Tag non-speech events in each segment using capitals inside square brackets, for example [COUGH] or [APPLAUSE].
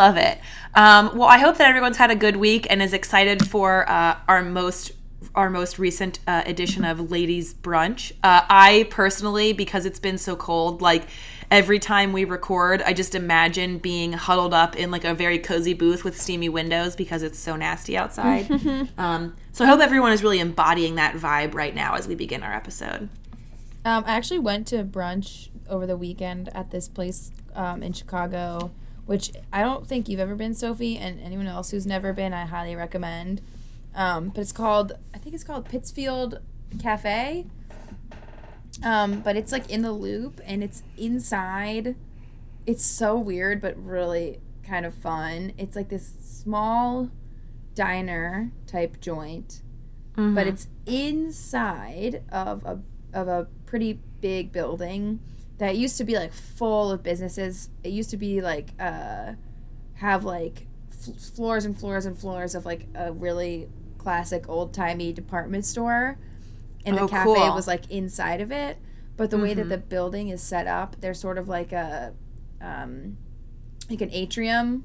love it. Um, well, I hope that everyone's had a good week and is excited for uh, our most our most recent uh, edition of Ladies Brunch. Uh, I personally, because it's been so cold, like every time we record, I just imagine being huddled up in like a very cozy booth with steamy windows because it's so nasty outside. [LAUGHS] um, so I hope everyone is really embodying that vibe right now as we begin our episode. um, I actually went to brunch over the weekend at this place um, in Chicago, which I don't think you've ever been, Sophie, and anyone else who's never been, I highly recommend. Um, but it's called, I think it's called Pittsfield Cafe. Um, but it's like in the loop and it's inside. It's so weird, but really kind of fun. It's like this small diner type joint, but it's inside of a of a pretty big building that used to be like full of businesses. It used to be like uh, have like f- floors and floors and floors of like a really classic old timey department store, and the Oh, cafe cool. was like inside of it. But the way that the building is set up, there's sort of like a um, like an atrium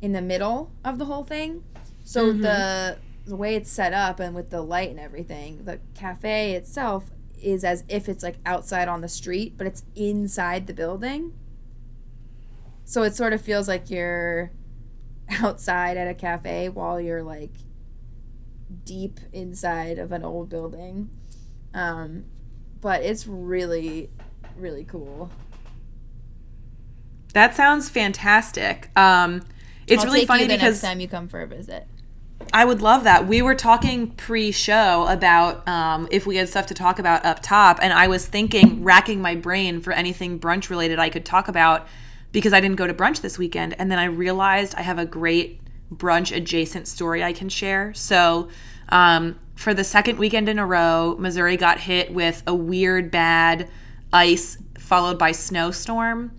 in the middle of the whole thing. So the the way it's set up and with the light and everything, the cafe itself is as if it's like outside on the street, but it's inside the building. So it sort of feels like you're [LAUGHS] outside at a cafe while you're like deep inside of an old building. Um, but it's really, really cool. That sounds fantastic. Um, it's I'll really take funny you the because next time you come for a visit. I would love that. We were talking pre-show about um, if we had stuff to talk about up top, and I was thinking, racking my brain for anything brunch related I could talk about because I didn't go to brunch this weekend, and then I realized I have a great brunch adjacent story I can share. So, um, for the second weekend in a row, Missouri got hit with a weird bad ice followed by snowstorm.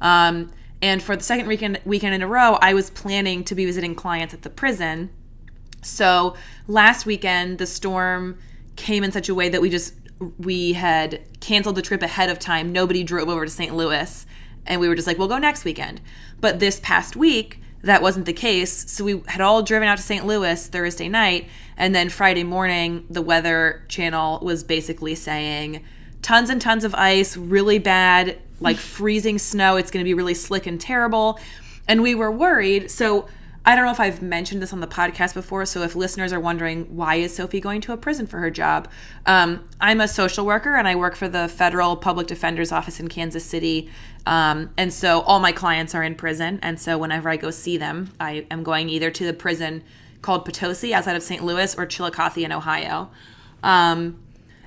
Um, and for the second weekend weekend in a row, I was planning to be visiting clients at the prison. So last weekend, the storm came in such a way that we just we had canceled the trip ahead of time. Nobody drove over to St. Louis, and we were just like, we'll go next weekend. But this past week, that wasn't the case. So we had all driven out to St. Louis Thursday night, and then Friday morning, the Weather Channel was basically saying tons and tons of ice, really bad, like freezing snow. It's going to be really slick and terrible. And we were worried. So I don't know if I've mentioned this on the podcast before. So if listeners are wondering why is Sophie going to a prison for her job, um, I'm a social worker and I work for the federal public defender's office in Kansas City. Um, and so all my clients are in prison. And so whenever I go see them, I am going either to the prison called Potosi outside of St. Louis or Chillicothe in Ohio. Um,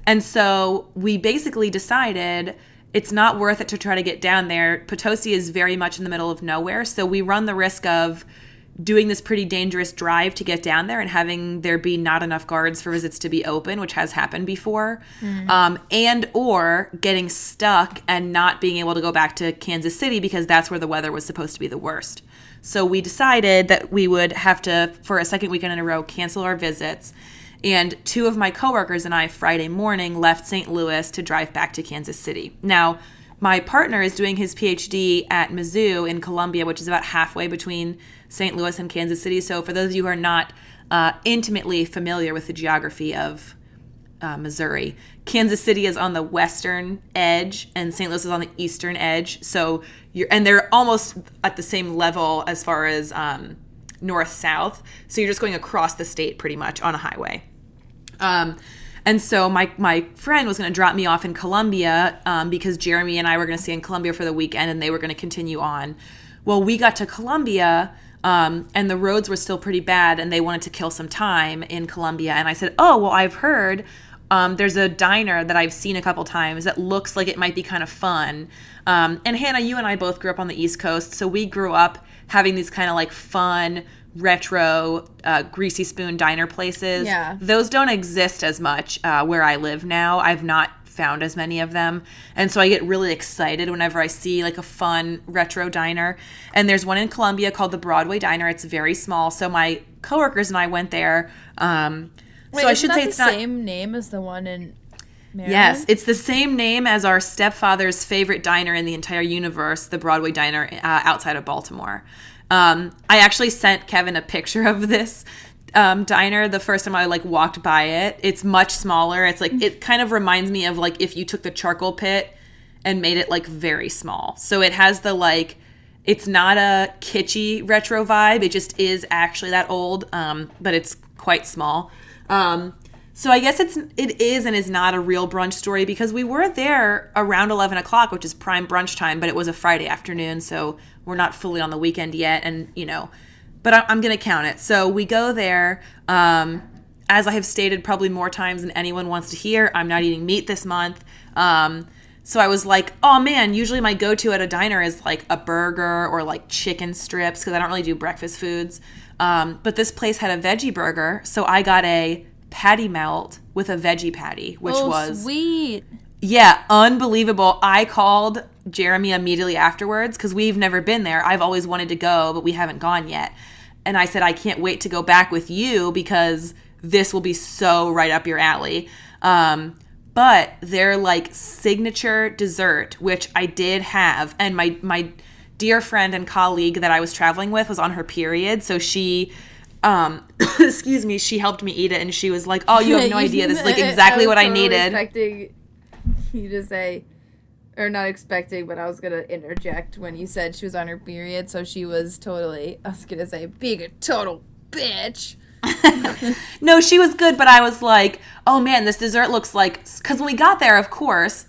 and so we basically decided it's not worth it to try to get down there. Potosi is very much in the middle of nowhere. So we run the risk of doing this pretty dangerous drive to get down there and having there be not enough guards for visits to be open which has happened before um, and or getting stuck and not being able to go back to kansas city because that's where the weather was supposed to be the worst so we decided that we would have to for a second weekend in a row cancel our visits and two of my coworkers and I Friday morning left St. Louis to drive back to Kansas City. Now, my partner is doing his PhD at Mizzou in Columbia, which is about halfway between St. Louis and Kansas City. So, for those of you who are not uh, intimately familiar with the geography of uh, Missouri, Kansas City is on the western edge, and St. Louis is on the eastern edge. So, you're and they're almost at the same level as far as um, north south. So, you're just going across the state pretty much on a highway. Um, and so my my friend was going to drop me off in Columbia um, because Jeremy and I were going to stay in Columbia for the weekend, and they were going to continue on. Well, we got to Columbia, um, and the roads were still pretty bad, and they wanted to kill some time in Columbia. And I said, "Oh, well, I've heard um, there's a diner that I've seen a couple times that looks like it might be kind of fun." Um, and Hannah, you and I both grew up on the East Coast, so we grew up having these kind of like fun retro uh, greasy spoon diner places. Yeah. Those don't exist as much uh, where I live now. I've not found as many of them. And so I get really excited whenever I see like a fun retro diner. And there's one in Columbia called the Broadway Diner. It's very small. So my coworkers and I went there. Um, Wait, so I should say the it's not. same name as the one in Maryland? Yes, it's the same name as our stepfather's favorite diner in the entire universe, the Broadway Diner uh, outside of Baltimore. Um, I actually sent Kevin a picture of this um, diner the first time I like walked by it. It's much smaller. It's like it kind of reminds me of like if you took the charcoal pit and made it like very small. So it has the like it's not a kitschy retro vibe. It just is actually that old, um, but it's quite small. Um, so I guess it's it is and is not a real brunch story because we were there around eleven o'clock, which is prime brunch time, but it was a Friday afternoon, so we're not fully on the weekend yet, and you know, but I, I'm gonna count it. So we go there. Um, as I have stated probably more times than anyone wants to hear, I'm not eating meat this month. Um, so I was like, oh man, usually my go to at a diner is like a burger or like chicken strips because I don't really do breakfast foods. Um, but this place had a veggie burger, so I got a patty melt with a veggie patty, which oh, was sweet. yeah, unbelievable. I called Jeremy immediately afterwards because we've never been there. I've always wanted to go, but we haven't gone yet. And I said, I can't wait to go back with you because this will be so right up your alley. Um, but their like signature dessert, which I did have, and my my dear friend and colleague that I was traveling with was on her period, so she um [COUGHS] excuse me, she helped me eat it and she was like, "Oh, you have no [LAUGHS] idea. This is like [LAUGHS] exactly what I needed." Expecting you to say, or not expecting, but I was gonna interject when you said she was on her period, so she was totally. I was gonna say being a total bitch. [LAUGHS] no, she was good, but I was like, oh man, this dessert looks like. Because when we got there, of course,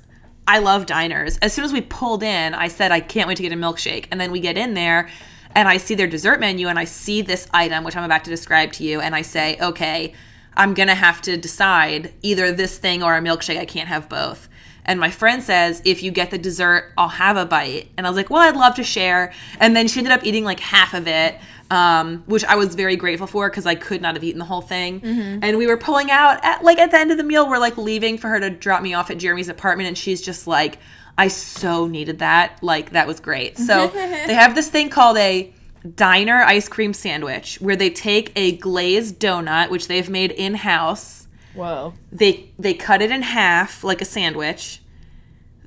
I love diners. As soon as we pulled in, I said, I can't wait to get a milkshake. And then we get in there and I see their dessert menu and I see this item, which I'm about to describe to you. And I say, okay, I'm to have to decide either this thing or a milkshake. I can't have both. And my friend says, if you get the dessert, I'll have a bite. And I was like, well, I'd love to share. And then she ended up eating like half of it, um, which I was very grateful for because I could not have eaten the whole thing. And we were pulling out at like at the end of the meal, we're like leaving for her to drop me off at Jeremy's apartment. And she's just like, I so needed that. Like, that was great. So [LAUGHS] they have this thing called a diner ice cream sandwich where they take a glazed donut, which they've made in house Whoa. they they cut it in half like a sandwich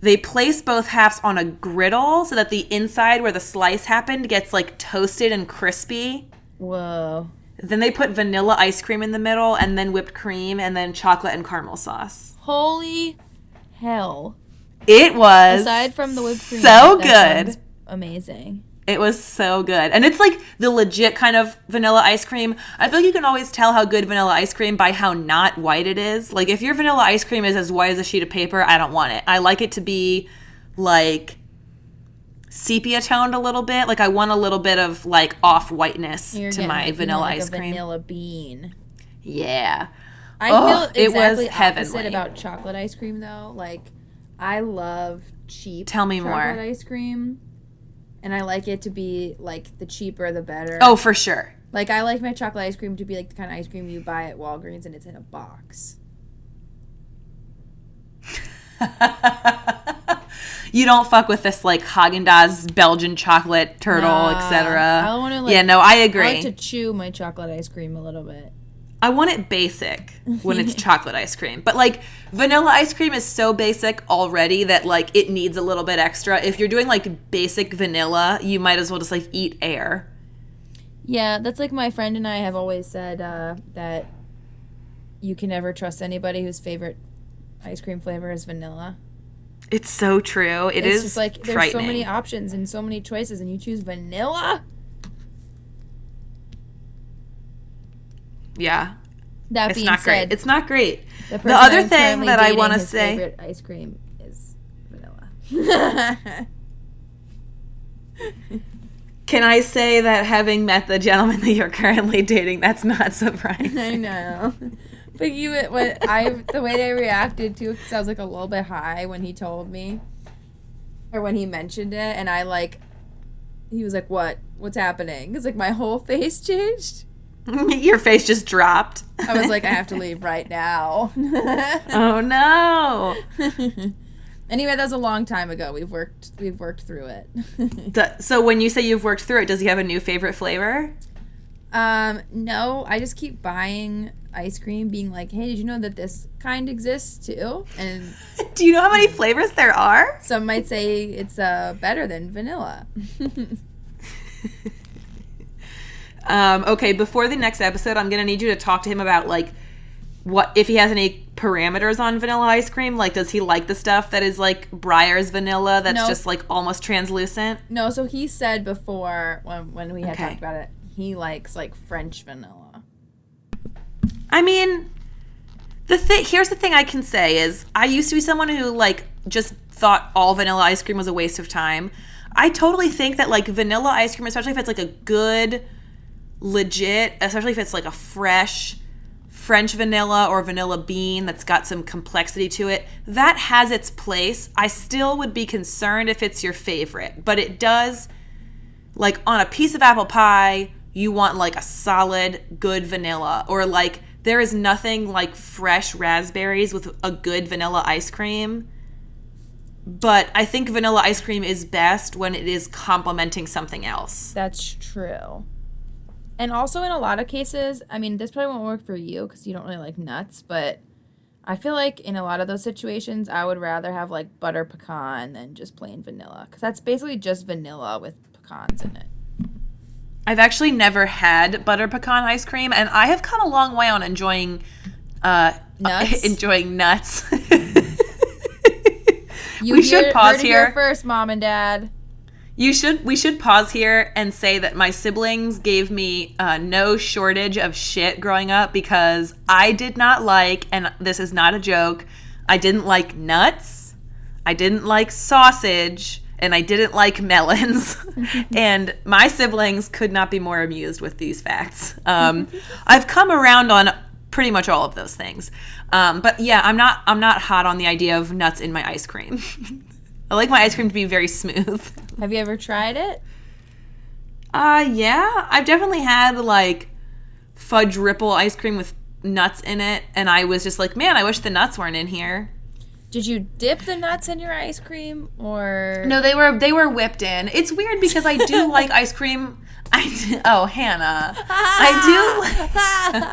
they place both halves on a griddle so that the inside where the slice happened gets like toasted and crispy Whoa. then they put vanilla ice cream in the middle and then whipped cream and then chocolate and caramel sauce Holy hell. it was Aside from the whipped cream, so good amazing. It was so good. And it's like the legit kind of vanilla ice cream. I feel like you can always tell how good vanilla ice cream by how not white it is. Like if your vanilla ice cream is as white as a sheet of paper, I don't want it. I like it to be like sepia toned a little bit. Like I want a little bit of like off whiteness to my like, you know, vanilla like a ice cream. Vanilla bean. Yeah. I Oh, feel it was exactly heavenly. opposite about chocolate ice cream though. Like I love cheap Tell me more. ice cream. And I like it to be like the cheaper the better. Oh, for sure. Like I like my chocolate ice cream to be like the kind of ice cream you buy at Walgreens and it's in a box. [LAUGHS] you don't fuck with this like Haagen Dazs Belgian chocolate turtle, Nah, etc. Like- yeah, no, I agree. I like to chew my chocolate ice cream a little bit. I want it basic when it's [LAUGHS] chocolate ice cream. But like vanilla ice cream is so basic already that like it needs a little bit extra. If you're doing like basic vanilla, you might as well just like eat air. Yeah, that's like my friend and I have always said uh, that you can never trust anybody whose favorite ice cream flavor is vanilla. It's so true. It it's is just like there's so many options and so many choices, and you choose vanilla. Yeah. That It's being not said, great. It's not great. the, person other thing that I wanna his say- favorite ice cream is vanilla. [LAUGHS] Can I say that having met the gentleman that you're currently dating, that's not surprising. I know. But you, what I, the way they reacted to it, because I was like a little bit high when he told me, or when he mentioned it, and I like he was like, "What? What's happening?" It's like my whole face [LAUGHS] changed. [LAUGHS] Your face just dropped. I was like, I have to [LAUGHS] leave right now. [LAUGHS] oh no. anyway, that was a long time ago. We've worked we've worked through it. So when you say you've worked through it, does he have a new favorite flavor? um, no, I just keep buying ice cream, being like, "Hey, did you know that this kind exists too?" And Do you know how many flavors there are? some might say it's uh better than vanilla. Um, okay, before the next episode, I'm gonna need you to talk to him about like what if he has any parameters on vanilla ice cream. Like, does he like the stuff that is like Breyer's vanilla that's No. just like almost translucent? no, so he said before when when we had Okay. talked about it, he likes like French vanilla. I mean, the thing here's the thing I can say is I used to be someone who like just thought all vanilla ice cream was a waste of time. I totally think that like vanilla ice cream, especially if it's like a good, legit, especially if it's like a fresh French vanilla or vanilla bean that's got some complexity to it, that has its place. I still would be concerned if it's your favorite, but it does like on a piece of apple pie, you want like a solid, good vanilla, or like there is nothing like fresh raspberries with a good vanilla ice cream. But I think vanilla ice cream is best when it is complementing something else. That's true. And also, in a lot of cases, I mean, this probably won't work for you because you don't really like nuts, but I feel like in a lot of those situations, I would rather have like butter pecan than just plain vanilla because that's basically just vanilla with pecans in it. I've actually never had butter pecan ice cream, and I have come a long way on enjoying uh, Nuts? [LAUGHS] enjoying nuts. You [LAUGHS] We should pause it here. first, mom and dad. You should. We should pause here and say that my siblings gave me uh, no shortage of shit growing up because I did not like, and this is not a joke. I didn't like nuts. I didn't like sausage, and I didn't like melons. [LAUGHS] and my siblings could not be more amused with these facts. Um, I've come around on pretty much all of those things. Um, but yeah, I'm not. I'm not hot on the idea of nuts in my ice cream. [LAUGHS] I like my ice cream to be very smooth. [LAUGHS] Have you ever tried it? Uh yeah, I've definitely had like fudge ripple ice cream with nuts in it and I was just like, "Man, I wish the nuts weren't in here." Did you dip the nuts in your ice cream or No, they were they were whipped in. It's weird because I do [LAUGHS] like ice cream. I do, oh, Hannah. [LAUGHS] I do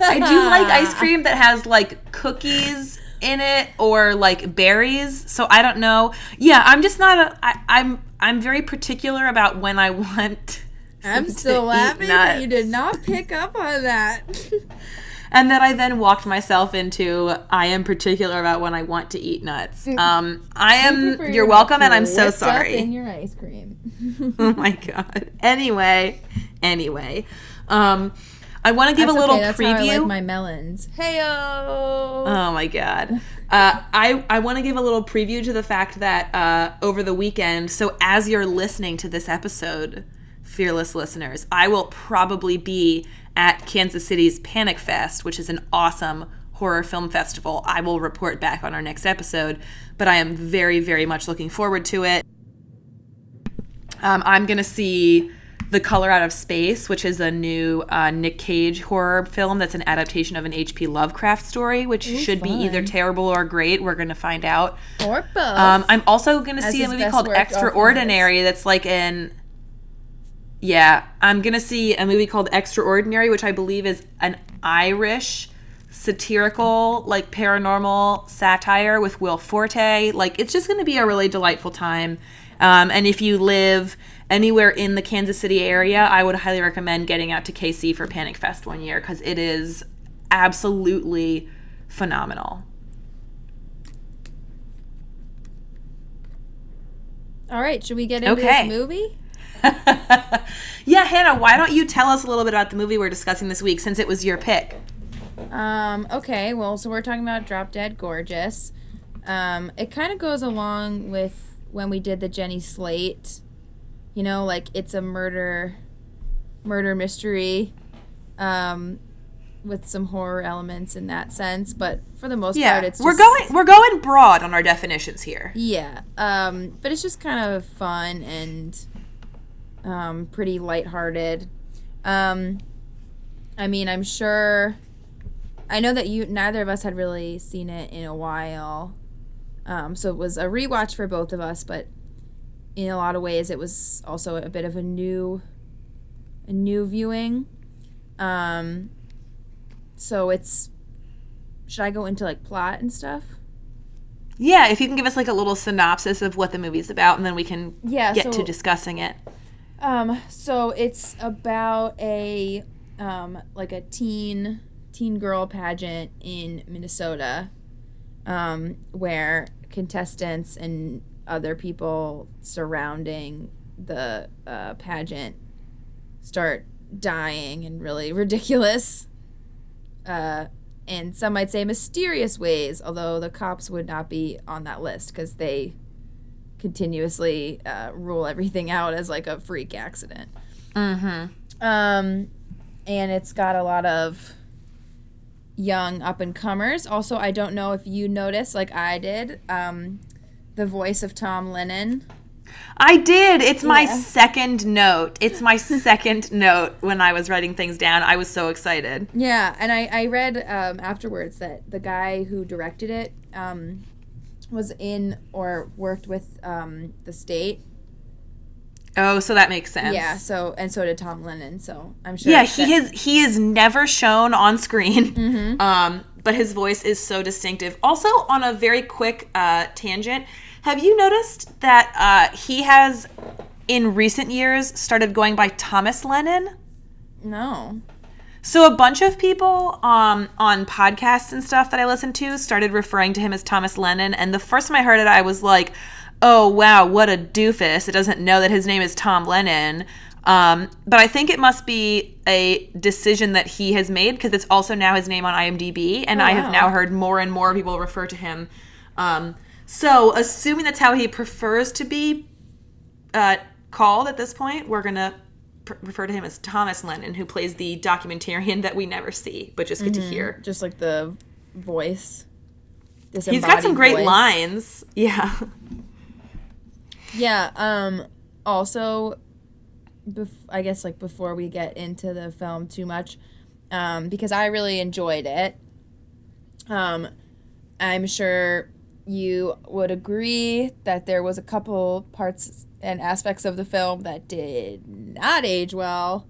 I do like ice cream that has like cookies in it or like berries. So I don't know. Yeah, I'm just not a I, I'm I'm very particular about when I [LAUGHS] want I'm [LAUGHS] still laughing that you did not pick up on that. [LAUGHS] and that I then walked myself into I am particular about when I want to eat nuts. Um, I am. Prefer You're welcome, and I'm so sorry. in your ice cream. Oh my god. Anyway, anyway, um, I want to give That's a little okay, that's preview. How I like my melons. Heyo. Oh my god. [LAUGHS] Uh, I, I want to give a little preview to the fact that uh, over the weekend, so as you're listening to this episode, fearless listeners, I will probably be at Kansas City's Panic Fest, which is an awesome horror film festival. I will report back on our next episode, but I am very, very much looking forward to it. Um, I'm going to see The Color Out of Space, which is a new uh, Nick Cage horror film that's an adaptation of an H.P. Lovecraft story, which should be either terrible or great. We're going to find out. Or both. Um, I'm also going to see a movie called Extra Ordinary that's like an. Yeah, I'm going to see a movie called Extra Ordinary, which I believe is an Irish satirical, like paranormal satire with Will Forte. Like, it's just going to be a really delightful time. Um, and if you live anywhere in the Kansas City area, I would highly recommend getting out to KC for Panic Fest one year because it is absolutely phenomenal. All right, should we get into Okay. this movie? [LAUGHS] yeah, Hannah, why don't you tell us a little bit about the movie we're discussing this week since it was your pick? Um, okay, well, so we're talking about Drop Dead Gorgeous. Um, it kind of goes along with when we did the Jenny Slate. You know, like it's a murder murder mystery um with some horror elements in that sense, but for the most Yeah, part it's we're going we're going broad on our definitions here. Yeah. Um, but it's just kind of fun and um, pretty lighthearted. Um, I mean, I'm sure. I know that you neither of us had really seen it in a while, um, so it was a rewatch for both of us. But in a lot of ways, it was also a bit of a new, a new viewing. Um, so it's. Should I go into like plot and stuff? Yeah, if you can give us like a little synopsis of what the movie's about, and then we can Yeah, get so- to discussing it. Um, so it's about a um like a teen teen girl pageant in Minnesota, um, where contestants and other people surrounding the uh, pageant start dying in really [LAUGHS] ridiculous, uh, and some might say mysterious ways. Although the cops would not be on that list because they continuously uh, rule everything out as like a freak accident. Mm-hmm. Um, and it's got a lot of young up and comers. Also, I don't know if you noticed, like I did, um, the voice of Tom Lennon. I did. It's my Yeah. second note. It's my [LAUGHS] second note when I was writing things down. I was so excited. Yeah, and I I read um, afterwards that the guy who directed it um, was in or worked with um, The State. Oh, so that makes sense. Yeah. So and so did Tom Lennon. So I'm sure. Yeah, he is he is never shown on screen. [LAUGHS] Mm-hmm. Um, but his voice is so distinctive. Also, on a very quick uh, tangent, have you noticed that uh, he has in recent years started going by Thomas Lennon? No. So a bunch of people um, on podcasts and stuff that I listen to started referring to him as Thomas Lennon, and the first time I heard it, I was like, "Oh wow, what a doofus! It doesn't know that his name is Tom Lennon." Um, but I think it must be a decision that he has made because it's also now his name on IMDb, and I wow. have now heard more and more people refer to him. Um, so, assuming that's how he prefers to be uh, called at this point, we're gonna pr- refer to him as Thomas Lennon, who plays the documentarian that we never see, but just get to hear. Just like the voice. He's got some great voice. lines. Yeah. Yeah. Um. Also, bef- I guess like before we get into the film too much, um, because I really enjoyed it. Um, I'm sure you would agree that there was a couple parts and aspects of the film that did not age well.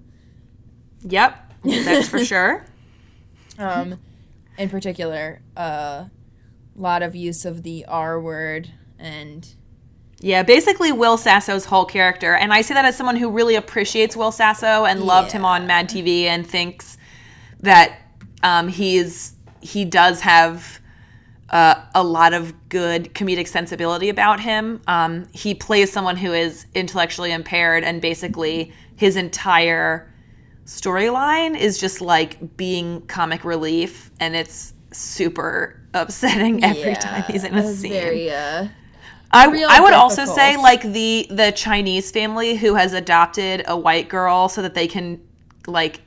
Yep. That's for sure. [LAUGHS] Um, in particular, a lot of use of the R word and Yeah, basically Will Sasso's whole character, and I say that as someone who really appreciates Will Sasso and loved him on Mad TV and thinks that um, he's he does have uh, a lot of good comedic sensibility about him. Um, he plays someone who is intellectually impaired, and basically his entire storyline is just like being comic relief, and it's super [LAUGHS] upsetting every Yeah, time he's in a scene. Very, uh, I, I would also say like the the Chinese family who has adopted a white girl so that they can like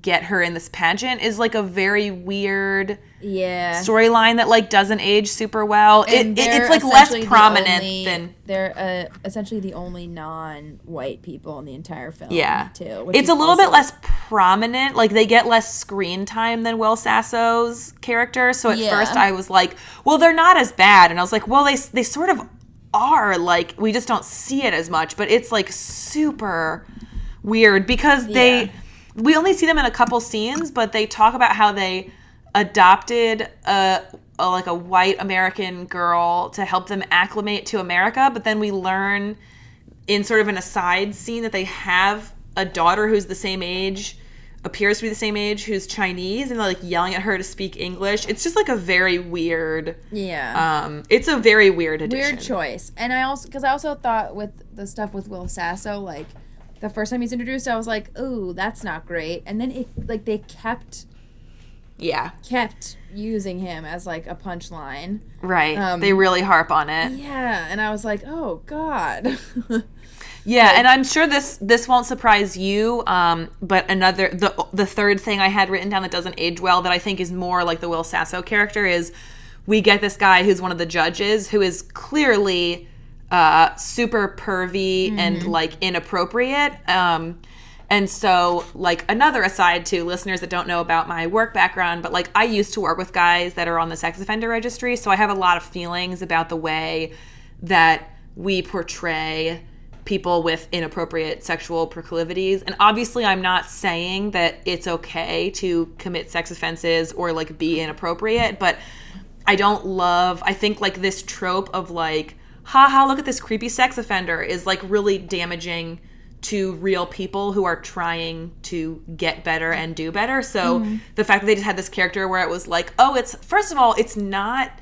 get her in this pageant is like a very weird yeah. storyline that like doesn't age super well. It, it it's like less prominent only- than they're uh, essentially the only non-white people in the entire film. yeah. too. It's a little bit less prominent. Like they get less screen time than Will Sasso's character. So at Yeah. first I was like, well, they're not as bad, and I was like, well, they they sort of are. Like we just don't see it as much, but it's like super weird because they Yeah. We only see them in a couple scenes, but they talk about how they adopted a, a like a white American girl to help them acclimate to America, but then we learn in sort of an aside scene that they have a daughter who's the same age appears to be the same age who's chinese and they're like yelling at her to speak english it's just like a very weird yeah. um it's a very weird addition Weird choice. And I also because I also thought with the stuff with Will Sasso, like the first time he's introduced, I was like, "Ooh, that's not great." And then it like they kept yeah kept using him as like a punchline. right Um, they really harp on it Yeah, and I was like, "Oh God." [LAUGHS] Yeah, and I'm sure this this won't surprise you. Um, but another the the third thing I had written down that doesn't age well that I think is more like the Will Sasso character is we get this guy who's one of the judges who is clearly uh, super pervy and like inappropriate. Um, and so, like, another aside to listeners that don't know about my work background, but like, I used to work with guys that are on the sex offender registry. So I have a lot of feelings about the way that we portray people with inappropriate sexual proclivities. And obviously, I'm not saying that it's okay to commit sex offenses or like be inappropriate, but I don't love, I think like this trope of like, haha, look at this creepy sex offender is like really damaging to real people who are trying to get better and do better. So mm-hmm. the fact that they just had this character where it was like, oh, it's first of all, it's not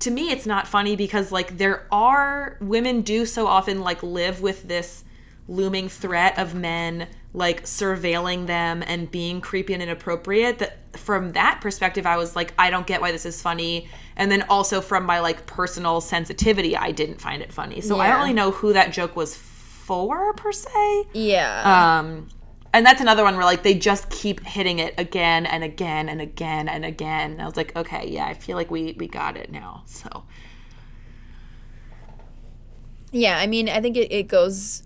to me it's not funny because like there are women do so often like live with this looming threat of men like surveilling them and being creepy and inappropriate that from that perspective I was like I don't get why this is funny and then also from my like personal sensitivity I didn't find it funny. So I don't really know who that joke was for per se. Yeah. Um, and that's another one where like they just keep hitting it again and again and again and again. And I was like, okay, yeah, I feel like we we got it now. So Yeah, I mean, I think it, it goes,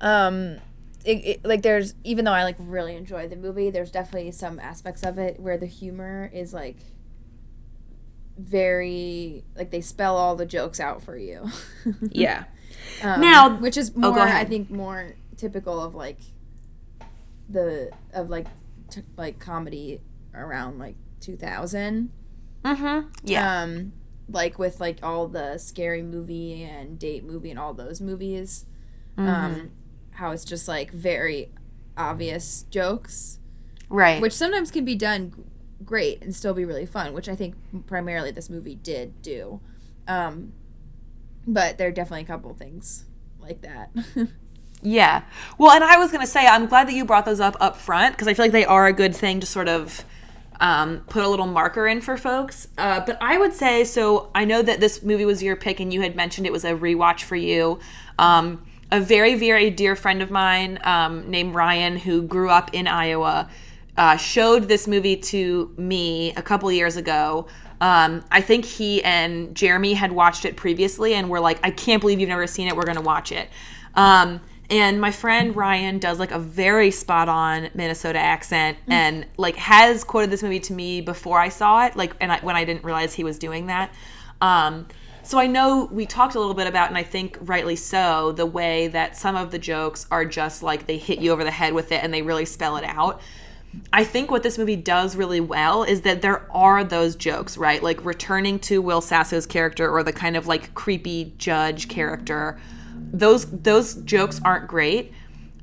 um, it, it, like there's even though I like really enjoy the movie, there's definitely some aspects of it where the humor is like very like they spell all the jokes out for you. [LAUGHS] yeah, Um, Now- which is Oh, more go I think more typical of like the of like t- like comedy around like 2000 mm-hmm. yeah, um like with like all the scary movie and date movie and all those movies Mm-hmm. um how it's just like very obvious jokes right. which sometimes can be done great and still be really fun which i think primarily this movie did do um but there are definitely a couple things like that [LAUGHS] Yeah. Well, and I was going to say, I'm glad that you brought those up up front because I feel like they are a good thing to sort of um, put a little marker in for folks. Uh, but I would say, so I know that this movie was your pick and you had mentioned it was a rewatch for you. Um, a very, very dear friend of mine um, named Ryan, who grew up in Iowa, uh, showed this movie to me a couple years ago. Um, I think he and Jeremy had watched it previously and were like, I can't believe you've never seen it. We're going to watch it. Um, and my friend Ryan does like a very spot on Minnesota accent and like has quoted this movie to me before I saw it, like, and I, when I didn't realize he was doing that. Um, so I know we talked a little bit about, and I think rightly so, the way that some of the jokes are just like they hit you over the head with it and they really spell it out. I think what this movie does really well is that there are those jokes, right? Like returning to Will Sasso's character or the kind of like creepy judge character. Those those jokes aren't great,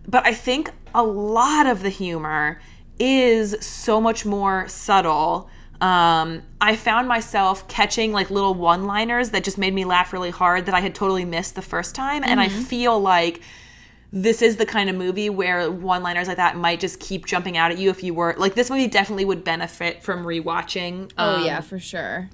but I think a lot of the humor is so much more subtle. Um, I found myself catching like little one-liners that just made me laugh really hard that I had totally missed the first time, and I feel like this is the kind of movie where one-liners like that might just keep jumping out at you if you were like this movie definitely would benefit from rewatching. oh um, yeah for sure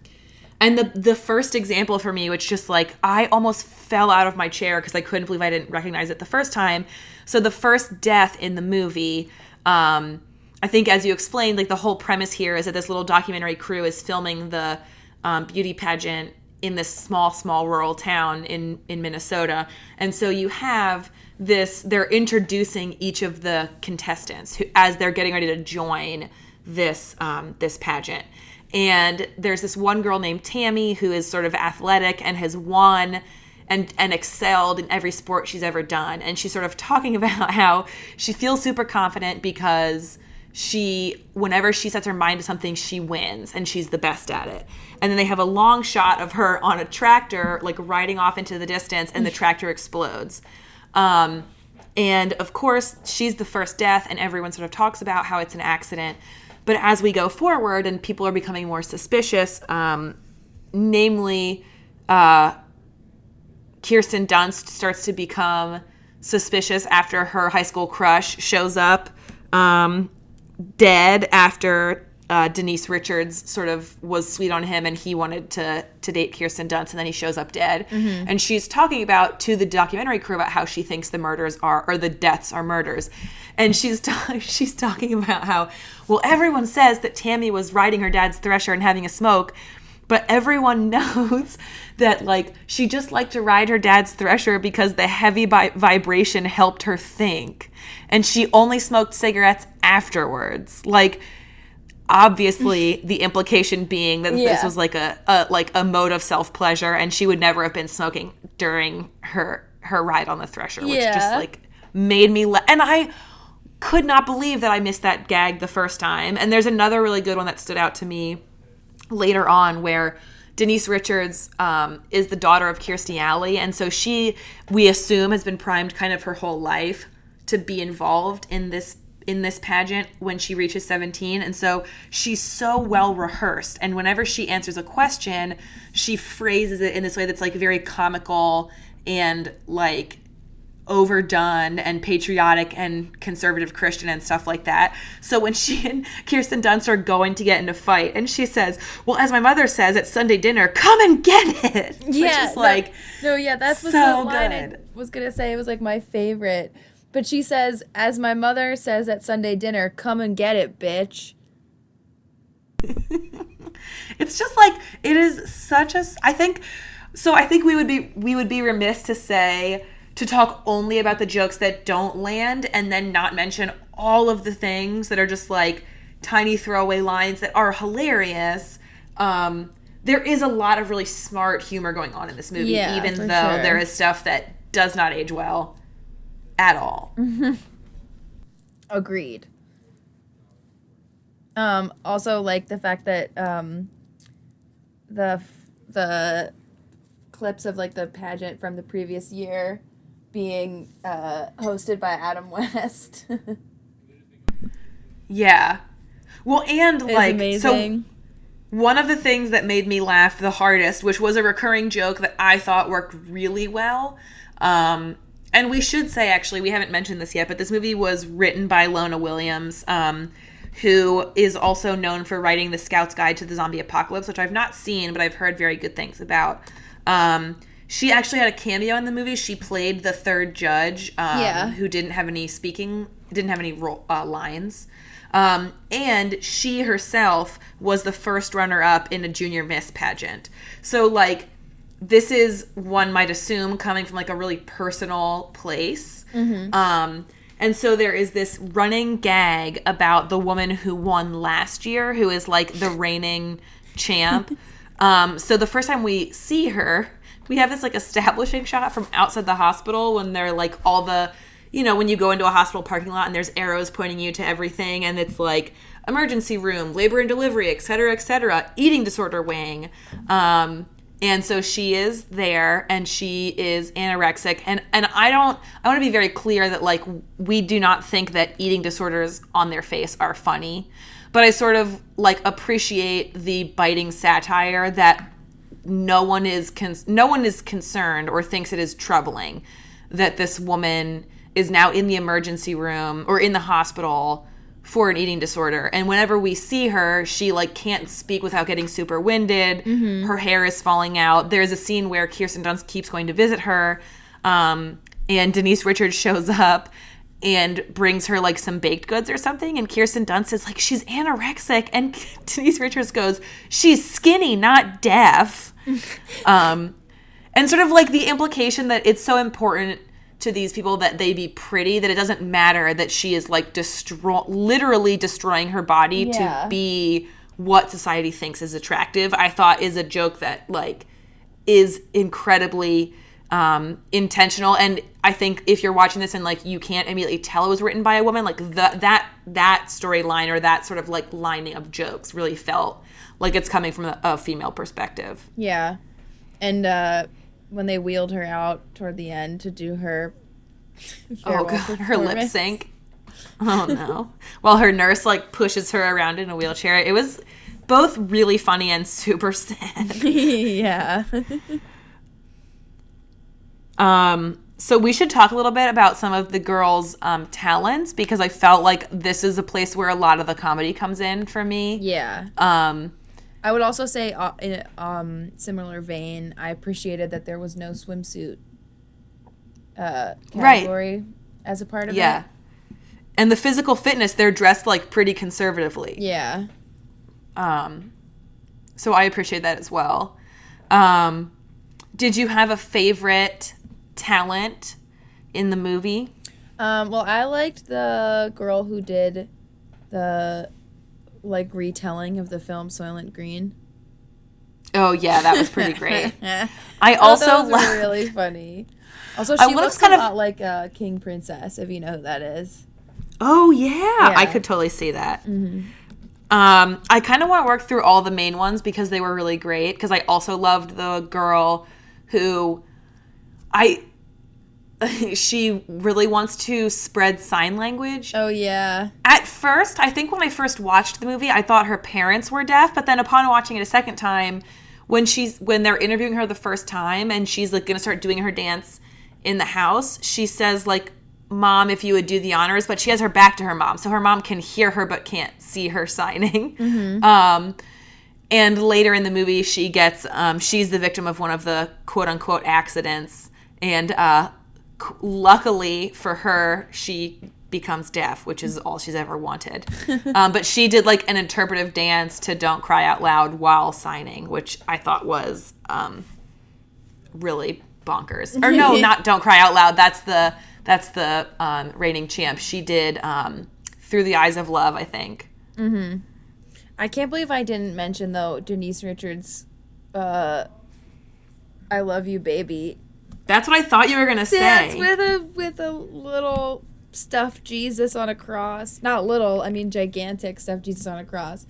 and the the first example for me, which just like I almost fell out of my chair because I couldn't believe I didn't recognize it the first time. So the first death in the movie, um, I think as you explained, like the whole premise here is that this little documentary crew is filming the um, beauty pageant in this small, small rural town in in Minnesota, and so you have this. They're introducing each of the contestants who, as they're getting ready to join this um, this pageant and there's this one girl named Tammy who is sort of athletic and has won and and excelled in every sport she's ever done and she's sort of talking [LAUGHS] about how she feels super confident because she whenever she sets her mind to something she wins and she's the best at it. And then they have a long shot of her on a tractor like riding off into the distance and the tractor explodes. Um, and of course, she's the first death, and everyone sort of talks about how it's an accident. But as we go forward and people are becoming more suspicious, um, namely, uh, Kirsten Dunst starts to become suspicious after her high school crush shows up um, dead after uh, Denise Richards sort of was sweet on him and he wanted to to date Kirsten Dunst and then he shows up dead. And she's talking about to the documentary crew about how she thinks the murders are or the deaths are murders. And she's ta- [LAUGHS] she's talking about how well everyone says that Tammy was riding her dad's thresher and having a smoke, but everyone [LAUGHS] knows that like she just liked to ride her dad's thresher because the heavy bi- vibration helped her think. And she only smoked cigarettes afterwards. Like obviously [LAUGHS] the implication being that this was like a, a like a mode of self-pleasure and she would never have been smoking during her her ride on the thresher which just like made me la- and i could not believe that i missed that gag the first time. And there's another really good one that stood out to me later on where Denise Richards um, is the daughter of Kirstie Alley, and so she, we assume, has been primed kind of her whole life to be involved in this in this pageant when she reaches 17 and so she's so well rehearsed and whenever she answers a question she phrases it in this way that's like very comical and like overdone and patriotic and conservative Christian and stuff like that. So when she [LAUGHS] and Kirsten Dunst are going to get in a fight, and she says, "Well, as my mother says at Sunday dinner, come and get it," [LAUGHS] which is no- like, no, yeah, that's what so the line I good. was gonna say. It was like my favorite. But she says, as my mother says at Sunday dinner, come and get it, bitch. [LAUGHS] it's just like it is such a. I think so. I think we would be we would be remiss to say to talk only about the jokes that don't land and then not mention all of the things that are just like tiny throwaway lines that are hilarious. Um, there is a lot of really smart humor going on in this movie, Yeah, even though sure. there is stuff that does not age well at all. [LAUGHS] Agreed. Um, also like the fact that um, the the clips of like the pageant from the previous year being uh, hosted by Adam West [LAUGHS] Yeah. Well, and like so. One of the things that made me laugh the hardest, which was a recurring joke that I thought worked really well, um, and we should say actually we haven't mentioned this yet, but this movie was written by Lona Williams, um, who is also known for writing the Scout's Guide to the Zombie Apocalypse, which I've not seen, but I've heard very good things about. Um, she actually had a cameo in the movie. She played the third judge, um, Yeah. who didn't have any speaking, didn't have any ro- uh, lines. Um, and she herself was the first runner up in a junior miss pageant. So, like, this is one might assume coming from like a really personal place. Um, and so there is this running gag about the woman who won last year, who is like the reigning champ. [LAUGHS] um, so the first time we see her, we have this like establishing shot from outside the hospital when they're like all the, you know, when you go into a hospital parking lot and there's arrows pointing you to everything, and it's like emergency room, labor and delivery, et cetera, et cetera, eating disorder wing. Um, and so she is there and she is anorexic and and I don't I want to be very clear that like we do not think that eating disorders on their face are funny but I sort of like appreciate the biting satire that no one is con- no one is concerned or thinks it is troubling that this woman is now in the emergency room or in the hospital for an eating disorder. And whenever we see her she like can't speak without getting super winded. Her hair is falling out. There's a scene where kirsten dunst keeps going to visit her um, and denise richards shows up and brings her like some baked goods or something and kirsten dunst is like she's anorexic and [LAUGHS] denise richards goes she's skinny not deaf [LAUGHS] um, and sort of like the implication that it's so important to these people that they be pretty that it doesn't matter that she is like destroy literally destroying her body Yeah. to be what society thinks is attractive i thought is a joke that like is incredibly um, intentional and i think if you're watching this and like you can't immediately tell it was written by a woman like the, that that storyline or that sort of like lining of jokes really felt like it's coming from a, a female perspective Yeah. And uh, when they wheeled her out toward the end to do her [LAUGHS] Oh god, her lip sync. Oh no. [LAUGHS] While her nurse like pushes her around in a wheelchair. It was both really funny and super sad. [LAUGHS] yeah. Um so we should talk a little bit about some of the girls' um, talents because I felt like this is a place where a lot of the comedy comes in for me. yeah. Um, I would also say, uh, in a um, similar vein, I appreciated that there was no swimsuit uh, Right. category as a part of yeah. it. Yeah. And the physical fitness, they're dressed like pretty conservatively. Yeah. Um, So I appreciate that as well. Um, did you have a favorite talent in the movie? Um, well, I liked the girl who did the like retelling of the film Soylent Green. Oh yeah, that was pretty great. [LAUGHS] I I also love. [LAUGHS] really funny. Also, she love looks kind a of- lot like uh, King Princess, if you know who that is. Oh yeah, I could totally see that. Um, I kind of want to work through all the main ones because they were really great. Because I also loved the girl who, I, [LAUGHS] she really wants to spread sign language. Oh yeah, At first, I think when I first watched the movie, I thought her parents were deaf, but then upon watching it a second time, when she's when they're interviewing her the first time and she's like gonna start doing her dance in the house, she says like, "Mom, if you would do the honors," but she has her back to her mom, so her mom can hear her but can't see her [LAUGHS] signing. Um, and later in the movie, she gets um, she's the victim of one of the quote unquote accidents, and uh, luckily for her, she becomes deaf, which is all she's ever wanted. [LAUGHS] um, but she did like an interpretive dance to "Don't Cry Out Loud" while signing, which I thought was um, really bonkers. Or no, [LAUGHS] not "Don't Cry Out Loud." That's the that's the um, reigning champ. She did um, "Through the Eyes of Love," I think. I can't believe I didn't mention though Denise Richards. Uh, I love you, baby. That's what I thought you were gonna say. With a with a little stuffed Jesus on a cross. Not little, I mean gigantic stuffed Jesus on a cross.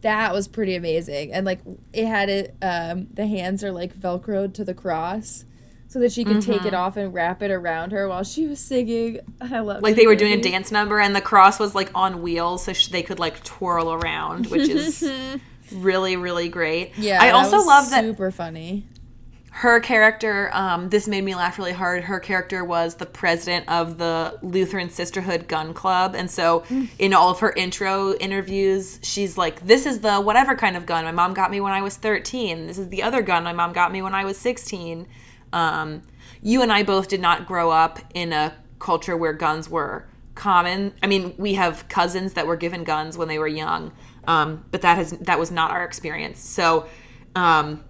That was pretty amazing, and like it had it. Um, the hands are like velcroed to the cross, so that she could take Mm-hmm. it off and wrap it around her while she was singing. [LAUGHS] I love it. like they were doing a dance number and the cross was like on wheels so sh- they could like twirl around which is [LAUGHS] really really great Yeah, i also love that Super funny. Her character um, this made me laugh really hard. Her character was the president of the lutheran sisterhood gun club. And so in all of her intro interviews she's like this is the whatever kind of gun my mom got me when i was 13 this is the other gun my mom got me when i was 16 um, you and i both did not grow up in a culture where guns were common. I mean we have cousins that were given guns when they were young um, but that has that was not our experience. So um,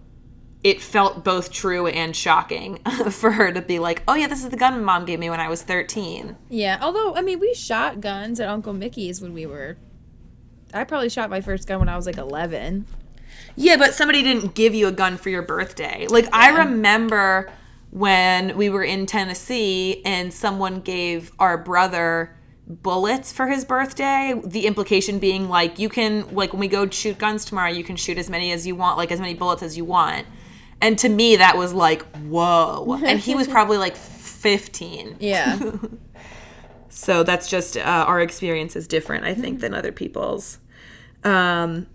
it felt both true and shocking [LAUGHS] for her to be like, "Oh yeah, this is the gun mom gave me when I was 13." Yeah, although I mean, we shot guns at Uncle Mickey's when we were. I probably shot my first gun when I was like eleven. Yeah, but somebody didn't give you a gun for your birthday. Like I remember when we were in Tennessee and someone gave our brother bullets for his birthday the implication being like you can like when we go shoot guns tomorrow you can shoot as many as you want like as many bullets as you want and to me that was like whoa. [LAUGHS] And he was probably like 15 Yeah, [LAUGHS] So that's just uh, our experience is different, I think, than other people's. Um,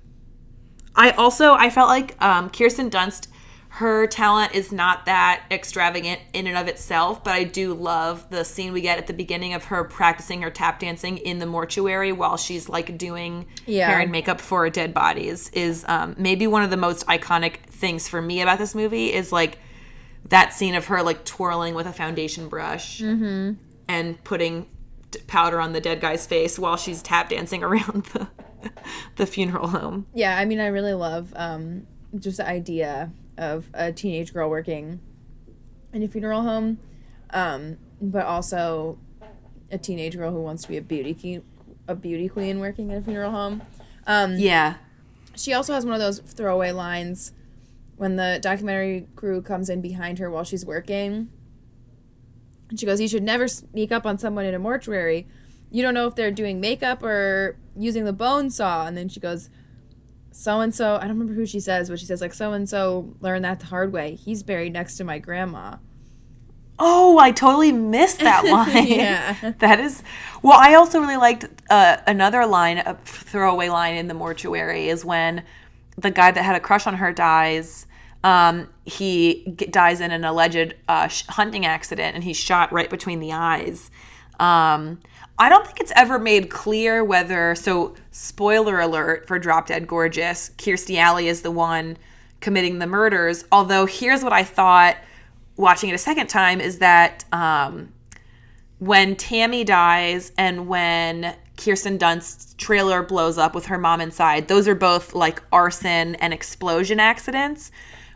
I also I felt like um, Kirsten Dunst, her talent is not that extravagant in and of itself, but I do love the scene we get at the beginning of her practicing her tap dancing in the mortuary while she's like doing Yeah. hair and makeup for dead bodies. Is um, maybe one of the most iconic things for me about this movie is like that scene of her like twirling with a foundation brush and putting powder on the dead guy's face while she's tap dancing [LAUGHS] around the the funeral home. yeah. I mean, I really love um, just the idea of a teenage girl working in a funeral home, um, but also a teenage girl who wants to be a beauty queen, a beauty queen working in a funeral home. Um, Yeah. She also has one of those throwaway lines when the documentary crew comes in behind her while she's working. And she goes, You should never sneak up on someone in a mortuary. You don't know if they're doing makeup or using the bone saw. And then she goes, So and so, I don't remember who she says, but she says, like, so and so learned that the hard way. He's buried next to my grandma. Oh, I totally missed that [LAUGHS] line. Yeah. that is. Well, I also really liked uh, another line, a throwaway line in the mortuary, is when the guy that had a crush on her dies. Um, he g- dies in an alleged uh, sh- hunting accident, and he's shot right between the eyes. Um, I don't think it's ever made clear whether. So, spoiler alert for Drop Dead Gorgeous: Kirstie Alley is the one committing the murders. Although, here's what I thought watching it a second time is that um, when Tammy dies and when Kirsten Dunst's trailer blows up with her mom inside. Those are both like arson and explosion accidents.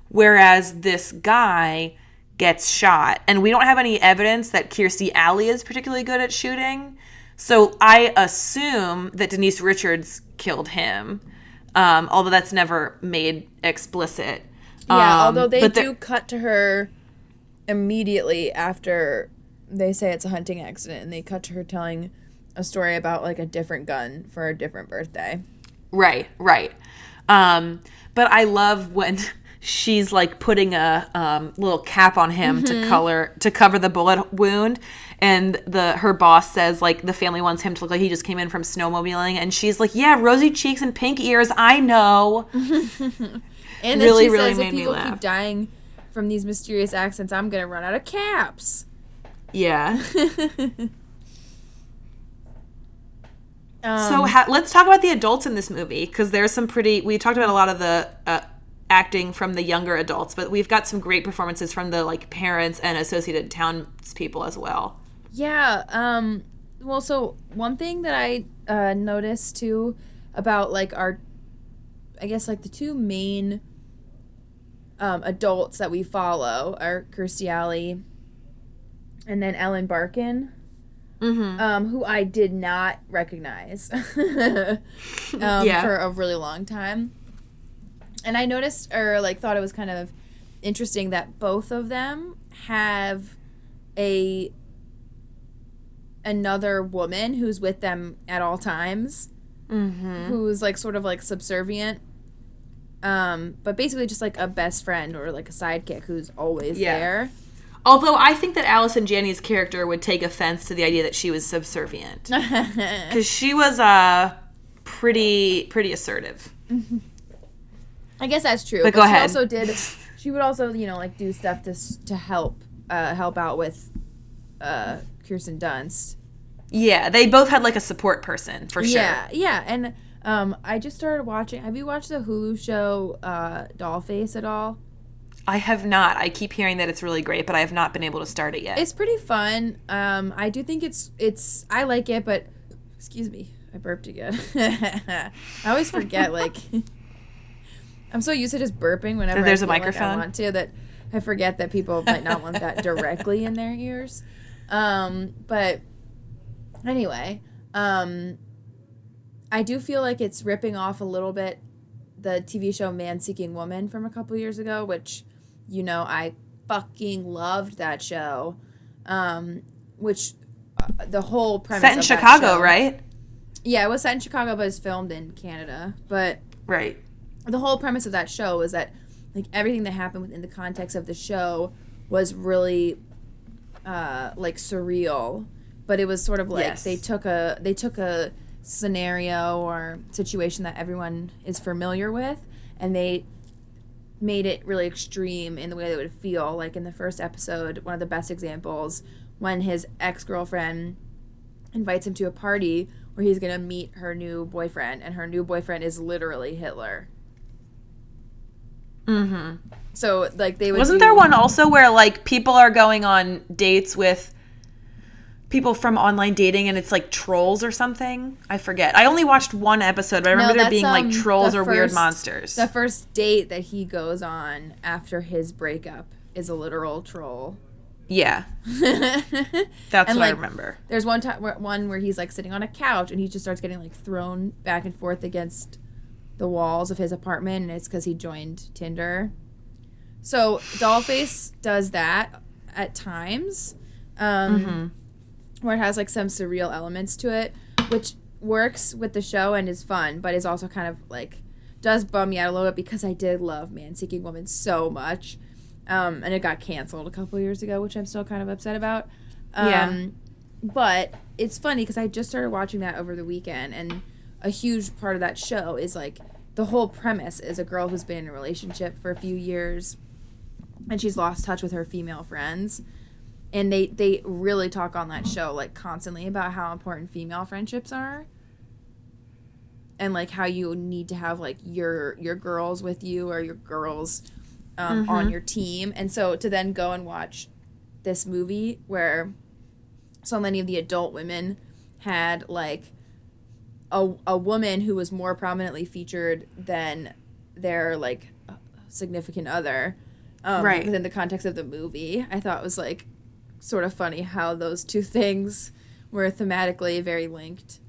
Whereas this guy gets shot. And we don't have any evidence that Kirstie Alley is particularly good at shooting. So I assume that Denise Richards killed him, um, although that's never made explicit. Yeah, Um, although they do cut to her immediately after they say it's a hunting accident, and they cut to her telling a story about like a different gun for a different birthday. Right, right. Um, but I love when she's like putting a um, little cap on him to color to cover the bullet wound, and the her boss says like the family wants him to look like he just came in from snowmobiling, and she's like, "Yeah, rosy cheeks and pink ears, I know." [LAUGHS] And Really, really says, made if me people laugh. keep dying from these mysterious accents, I'm gonna run out of caps. Yeah. [LAUGHS] Um, so ha- let's talk about the adults in this movie because there's some pretty. We talked about a lot of the. Uh, acting from the younger adults but we've got some great performances from the like parents and associated townspeople as well Yeah. Um. Well, so one thing that I uh, noticed too about like our, I guess like the two main um, adults that we follow are Kirstie Alley and then Ellen Barkin, mm-hmm. um, who I did not recognize [LAUGHS] um, [LAUGHS] Yeah. for a really long time. And I noticed or like thought it was kind of interesting that both of them have a another woman who's with them at all times Mm-hmm. who's like sort of like subservient um but basically just like a best friend or like a sidekick who's always Yeah. there Although I think that Allison Janney's character would take offense to the idea that she was subservient [LAUGHS] because she was uh pretty pretty assertive. [LAUGHS] I guess that's true. But go she ahead. also did. She would also, you know, like do stuff to to help uh, help out with uh, Kirsten Dunst. Yeah, they both had like a support person for sure. Yeah, yeah, and um, I just started watching. Have you watched the Hulu show uh, Dollface at all? I have not. I keep hearing that it's really great, but I have not been able to start it yet. It's pretty fun. Um, I do think it's it's. I like it, but excuse me, I burped again. [LAUGHS] I always forget. like, [LAUGHS] I'm so used to just burping whenever there's I a feel like microphone? I want to that I forget that people might not want that directly in their ears. Um, but anyway, um, I do feel like it's ripping off a little bit the TV show Man Seeking Woman from a couple years ago, which you know I fucking loved that show. Um, which uh, the whole premise Set in Chicago, show- right? Yeah, it was set in Chicago, but it's filmed in Canada. But Right. The whole premise of that show was that like everything that happened within the context of the show was really uh, like surreal. But it was sort of like Yes. they took a they took a scenario or situation that everyone is familiar with and they made it really extreme in the way they would feel. Like in the first episode one of the best examples when his ex-girlfriend invites him to a party where he's going to meet her new boyfriend and her new boyfriend is literally Hitler Mm-hmm. so like they would Wasn't do- there one also where like people are going on dates with people from online dating and it's like trolls or something? I forget. I only watched one episode, but I remember there that's, being like um, trolls the or weird monsters. The first date that he goes on after his breakup is a literal troll. yeah, [LAUGHS] That's And, what I remember. There's one time where, one where he's like sitting on a couch and he just starts getting like thrown back and forth against the walls of his apartment, and it's because he joined Tinder. So Dollface does that at times, um, Mm-hmm. where it has like some surreal elements to it, which works with the show and is fun, but is also kind of like does bum me out a little bit because I did love Man Seeking Woman so much. Um, and it got canceled a couple years ago, which I'm still kind of upset about. Um, Yeah. But it's funny because I just started watching that over the weekend, and a huge part of that show is like the whole premise is a girl who's been in a relationship for a few years, and she's lost touch with her female friends. And they they really talk on that show like constantly about how important female friendships are and like how you need to have like your your girls with you or your girls um, on your team and so to then go and watch this movie where so many of the adult women had like a, a woman who was more prominently featured than their like significant other um, Right. within the context of the movie i thought was like sort of funny how those two [LAUGHS] things were thematically very linked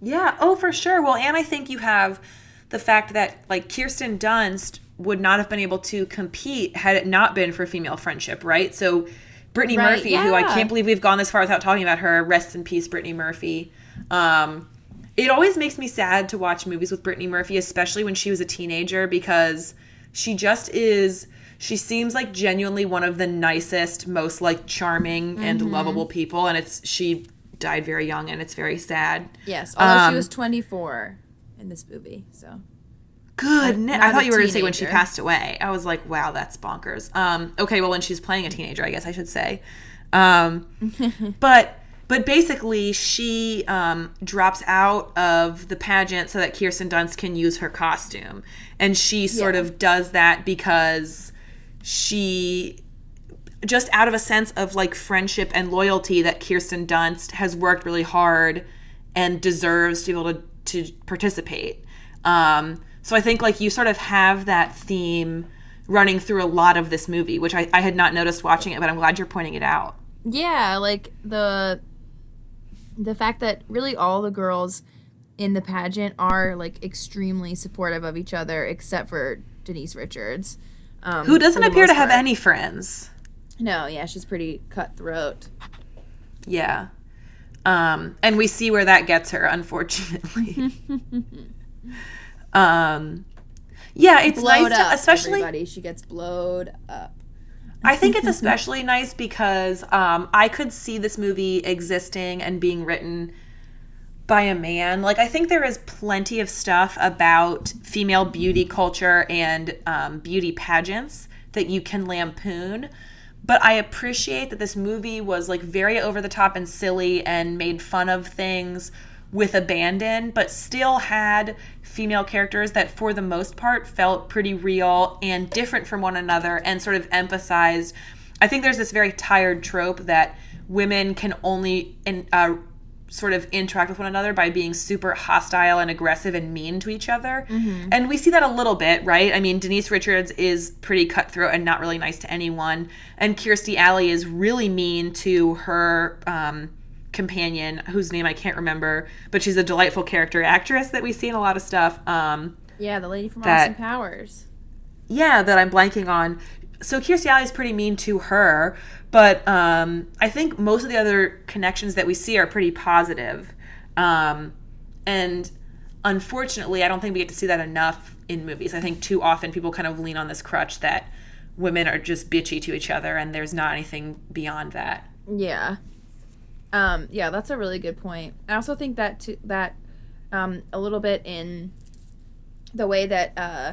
Yeah, oh for sure. Well, and I think you have the fact that like Kirsten Dunst would not have been able to compete had it not been for female friendship, right? So Brittany Right, Murphy, who I can't believe we've gone this far without talking about her, rest in peace, Brittany Murphy. Um, it always makes me sad to watch movies with Brittany Murphy, especially when she was a teenager, because she just is. She seems like genuinely one of the nicest, most like charming and Mm-hmm. lovable people, and it's she died very young, and it's very sad. yes although Um, she was 24 in this movie so Good. Not- I thought you were going to say when she passed away. I was like, wow, that's bonkers. Um, okay, well, when she's playing a teenager, I guess I should say. Um, [LAUGHS] but but basically, she um, drops out of the pageant so that Kirsten Dunst can use her costume, and she sort Yeah. of does that because she just out of a sense of like friendship and loyalty that Kirsten Dunst has worked really hard and deserves to be able to, to participate. Um, so I think like you sort of have that theme running through a lot of this movie, which I, I had not noticed watching it, but I'm glad you're pointing it out. yeah like the the fact that really all the girls in the pageant are like extremely supportive of each other except for denise richards um, Who doesn't appear to have part. any friends. no yeah she's pretty cutthroat Yeah. Um, and we see where that gets her, unfortunately. [LAUGHS] um, yeah, it's blowed nice up to, especially. everybody she gets blowed up I think it's especially nice because um, I could see this movie existing and being written by a man. Like, I think there is plenty of stuff about female beauty culture and um, beauty pageants that you can lampoon. But I appreciate that this movie was like very over the top and silly and made fun of things with abandon, but still had female characters that, for the most part, felt pretty real and different from one another and sort of emphasized. I think there's this very tired trope that women can only in, uh, sort of interact with one another by being super hostile and aggressive and mean to each other. And we see that a little bit, right? I mean, Denise Richards is pretty cutthroat and not really nice to anyone. And Kirstie Alley is really mean to her um, companion, whose name I can't remember, but she's a delightful character actress that we see in a lot of stuff. Um, yeah the lady from That- austin powers yeah, that I'm blanking on. So Kirstie Alley is pretty mean to her, but um, I think most of the other connections that we see are pretty positive. Um, and unfortunately, I don't think we get to see that enough in movies. I think too often people kind of lean on this crutch that women are just bitchy to each other, and there's not anything beyond that. Yeah. Um, yeah, that's a really good point. I also think that to, that um, a little bit in the way that uh,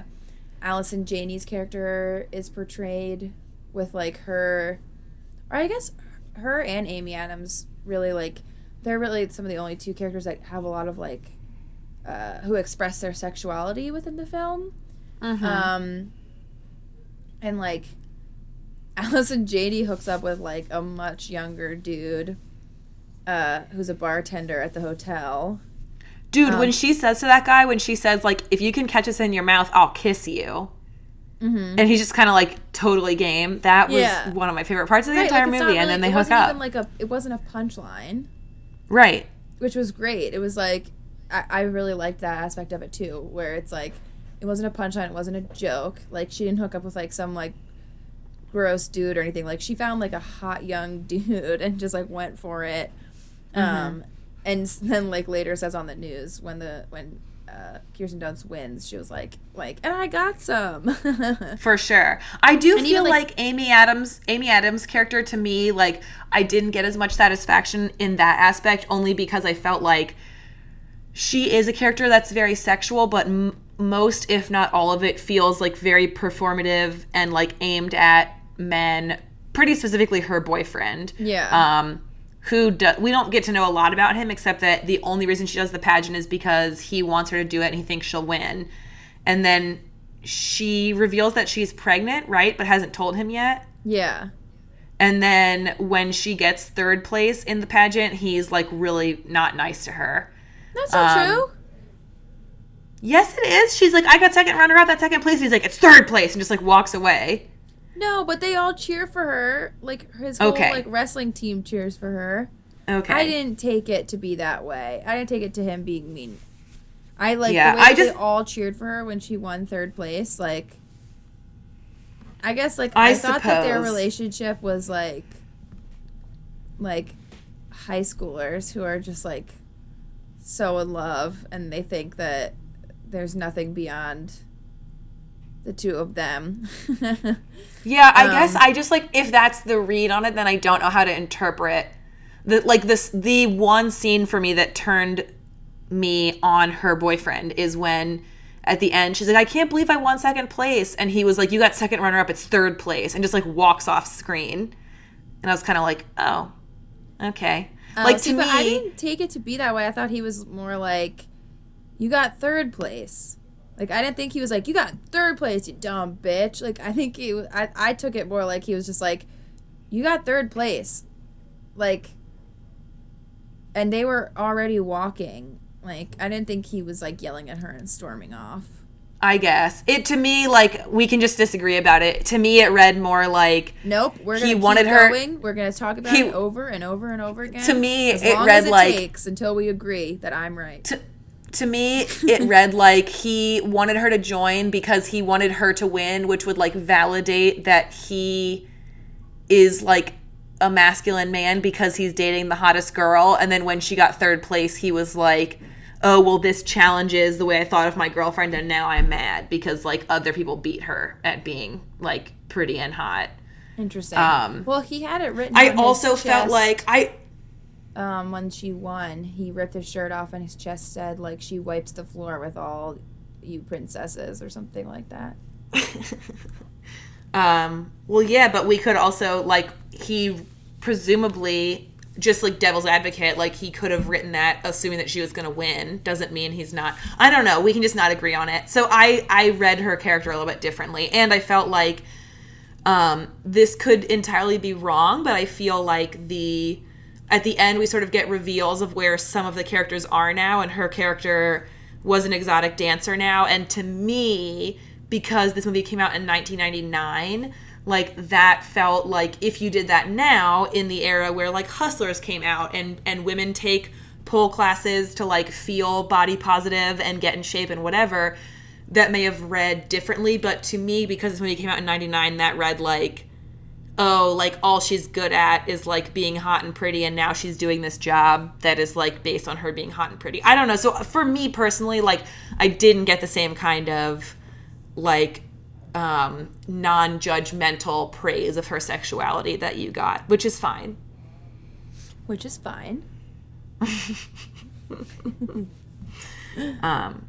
Allison Janney's character is portrayed with like her, or I guess her and Amy Adams really like they're really some of the only two characters that have a lot of like uh, who express their sexuality within the film. Um, and like [LAUGHS] Allison Janney hooks up with like a much younger dude uh, who's a bartender at the hotel. Dude, Um, when she says to that guy, when she says like, "If you can catch us in your mouth, I'll kiss you," and he's just kind of like totally game. That was Yeah. one of my favorite parts of the Right, entire like, movie. and then they it hook wasn't up. Even like a, it wasn't a punchline, right. which was great. It was like I, I really liked that aspect of it too, where it's like it wasn't a punchline, it wasn't a joke. Like she didn't hook up with like some like gross dude or anything. Like she found like a hot young [LAUGHS] dude and just like went for it. Um, and [LAUGHS] then like later says on the news when the when uh, Kirsten Dunst wins, she was like like, and I got some. [LAUGHS] For sure. I do And feel even, like, like- Amy Adams Amy Adams character to me like I didn't get as much satisfaction in that aspect only because I felt like she is a character that's very sexual but m- most if not all of it feels like very performative and like aimed at men, pretty specifically her boyfriend. Yeah. Um who do, we don't get to know a lot about him except that the only reason she does the pageant is because he wants her to do it and he thinks she'll win. And then she reveals that she's pregnant, right? But hasn't told him yet. yeah. And then when she gets third place in the pageant, he's like really not nice to her. That's not Um, true. Yes, it is. She's like, I got second runner up, that second place. And he's like, it's third place, and just like walks away. No, but they all cheer for her. Like his whole Okay. like wrestling team cheers for her. Okay. I didn't take it to be that way. I didn't take it to him being mean. I like Yeah, the way I just- they all cheered for her when she won third place. Like, I guess like I I, thought that their relationship was like, like high schoolers who are just like so in love and they think that there's nothing beyond the two of them. [LAUGHS] Yeah, I guess Um, I just like if that's the read on it, then I don't know how to interpret the like this. The one scene for me that turned me on her boyfriend is when at the end she's like, "I can't believe I won second place," and he was like, "You got second runner up. It's third place," and just like walks off screen. And I was kind of like, "Oh, okay." like Oh, see, to but I didn't take it to be that way. I thought he was more like, "You got third place." Like I didn't think he was like, "You got third place, you dumb bitch." Like I think he, I, I took it more like he was just like, "You got third place," like, and they were already walking. Like I didn't think he was like yelling at her and storming off. I guess it to me like we can just disagree about it. To me, it read more like Nope, we're He gonna keep wanted her- going. We're gonna talk about He- it over and over and over again. To me, as it long read as it like- takes until we agree that I'm right. to, to me [LAUGHS] it read like he wanted her to join because he wanted her to win which would like validate that he is like a masculine man because he's dating the hottest girl and then when she got third place he was like oh well this challenges the way i thought of my girlfriend and now i'm mad because like other people beat her at being like pretty and hot Interesting. Um, well, he had it written. i also felt like i um, when she won, he ripped his shirt off, and his chest said like she wipes the floor with all you princesses or something like that. [LAUGHS] Um, well, yeah, but we could also like he presumably just like devil's advocate, like he could have written that assuming that she was going to win. Doesn't mean he's not. I don't know. We can just not agree on it. So I I read her character a little bit differently, and I felt like um, this could entirely be wrong, but I feel like the at the end we sort of get reveals of where some of the characters are now, and her character was an exotic dancer now, and to me, because this movie came out in 1999, like that felt like if you did that now in the era where like Hustlers came out and and women take pole classes to like feel body positive and get in shape and whatever that may have read differently. But to me because this movie came out in 99 that read like oh like all she's good at is like being hot and pretty and now she's doing this job that is like based on her being hot and pretty i don't know so for me personally like i didn't get the same kind of like um non-judgmental praise of her sexuality that you got which is fine Which is fine. [LAUGHS] um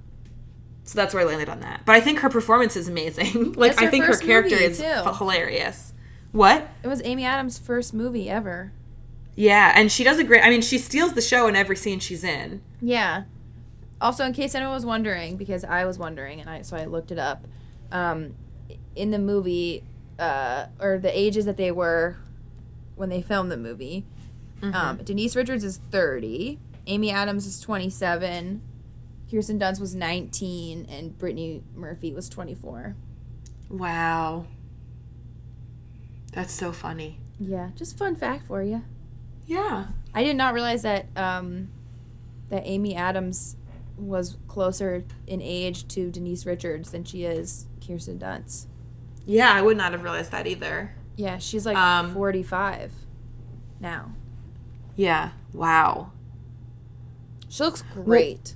so that's where I landed on that. But I think her performance is amazing. [LAUGHS] like I think her character is too. hilarious. What? It was Amy Adams' first movie ever. Yeah, and she does a great. I mean, she steals the show in every scene she's in. Yeah. Also, in case anyone was wondering, because I was wondering, and I so I looked it up. Um, in the movie, uh, or the ages that they were when they filmed the movie, um, Denise Richards is thirty, Amy Adams is twenty-seven, Kirsten Dunst was nineteen, and Brittany Murphy was twenty-four. Wow, that's so funny. Yeah, just fun fact for you. Yeah, I did not realize that um, that Amy Adams was closer in age to Denise Richards than she is Kirsten Dunst. yeah, I would not have realized that either. Yeah, she's like Um, 45 now. Yeah, wow. She looks great.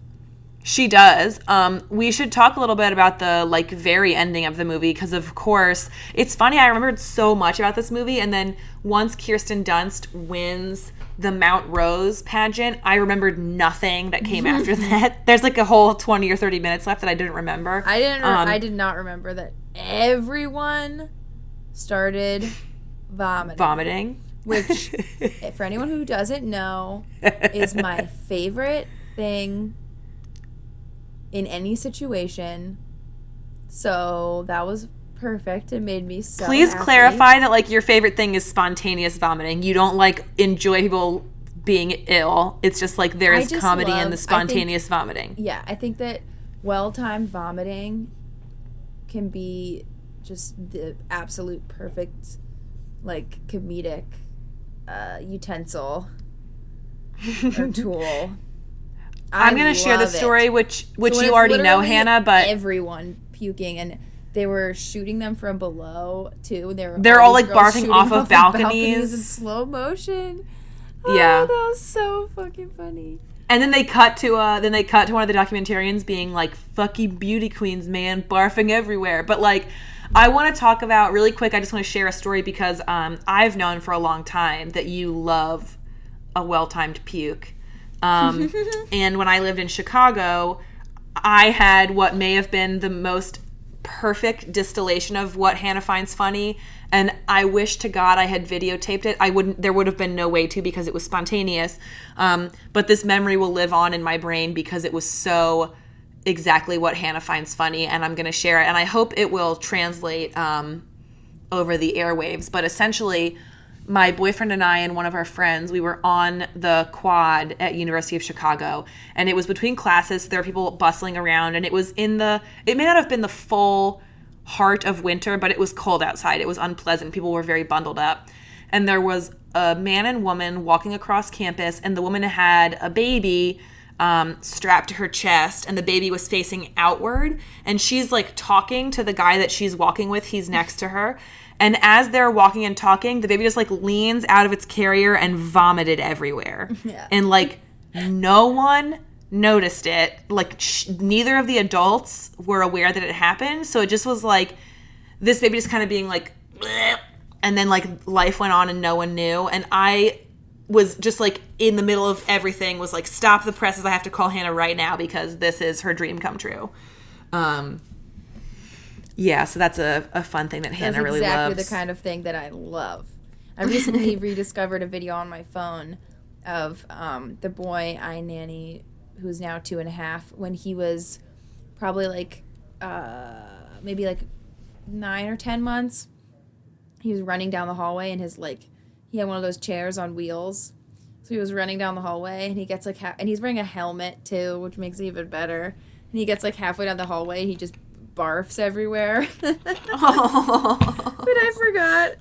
She does. Um, we should talk a little bit about the like very ending of the movie because, of course, it's funny. I remembered so much about this movie, and then once Kirsten Dunst wins the Mount Rose pageant, I remembered nothing that came [LAUGHS] after that. There's like a whole twenty or thirty minutes left that I didn't remember. I didn't. Re- Um, I did not remember that everyone started vomiting. vomiting. Which, [LAUGHS] for anyone who doesn't know, is my [LAUGHS] favorite thing in any situation. So that was perfect. It made me so. Please happy. clarify that like your favorite thing is spontaneous vomiting. You don't like enjoy people being ill. It's just like there is comedy love- in the I think- spontaneous vomiting. Yeah, I think that well timed vomiting can be just the absolute perfect, like, comedic uh, utensil or [LAUGHS] tool. I'm gonna share the love it. story, which which So you already know, Hannah. But everyone puking and they were shooting them from below too. They were They're all, these like, barfing shooting off of balconies. in slow motion. Yeah. oh, that was so fucking funny. and then they cut to uh then they cut to one of the documentarians being like "fucky beauty queens, man, barfing everywhere." But like, I want to talk about really quick. I just want to share a story because um I've known for a long time that you love a well timed puke. Um, [LAUGHS] and when I lived in Chicago, I had what may have been the most perfect distillation of what Hannah finds funny. And I wish to God I had videotaped it. I wouldn't. There would have been no way to because it was spontaneous. Um, but this memory will live on in my brain because it was so exactly what Hannah finds funny, and I'm going to share it. And I hope it will translate um, over the airwaves. But essentially, my boyfriend and I and one of our friends, we were on the quad at University of Chicago, and it was between classes. There were people bustling around, and it was in the. It may not have been the full heart of winter, but it was cold outside. It was unpleasant. People were very bundled up, and there was a man and woman walking across campus, and the woman had a baby um, strapped to her chest, and the baby was facing outward. And she's like talking to the guy that she's walking with. He's next to her. And as they're walking and talking, the baby just like leans out of its carrier and vomited everywhere. [LAUGHS] Yeah. And like no one noticed it. Like sh- neither of the adults were aware that it happened. So it just was like this baby just kind of being like, "Bleh," [SNIFFS] and then like life went on and no one knew. And I was just like in the middle of everything was like stop the presses i have to call hannah right now because this is her dream come true um yeah so that's a, a fun thing that hannah That's really exactly loves the kind of thing that I love. I [LAUGHS] recently rediscovered a video on my phone of um, the boy I nanny, who's now two and a half, when he was probably like uh, maybe like nine or ten months. He was running down the hallway and his like he had one of those chairs on wheels. So he was running down the hallway and he gets like ha- and he's wearing a helmet too, which makes it even better. And he gets like halfway down the hallway and he just barfs everywhere. [LAUGHS] oh. But I forgot.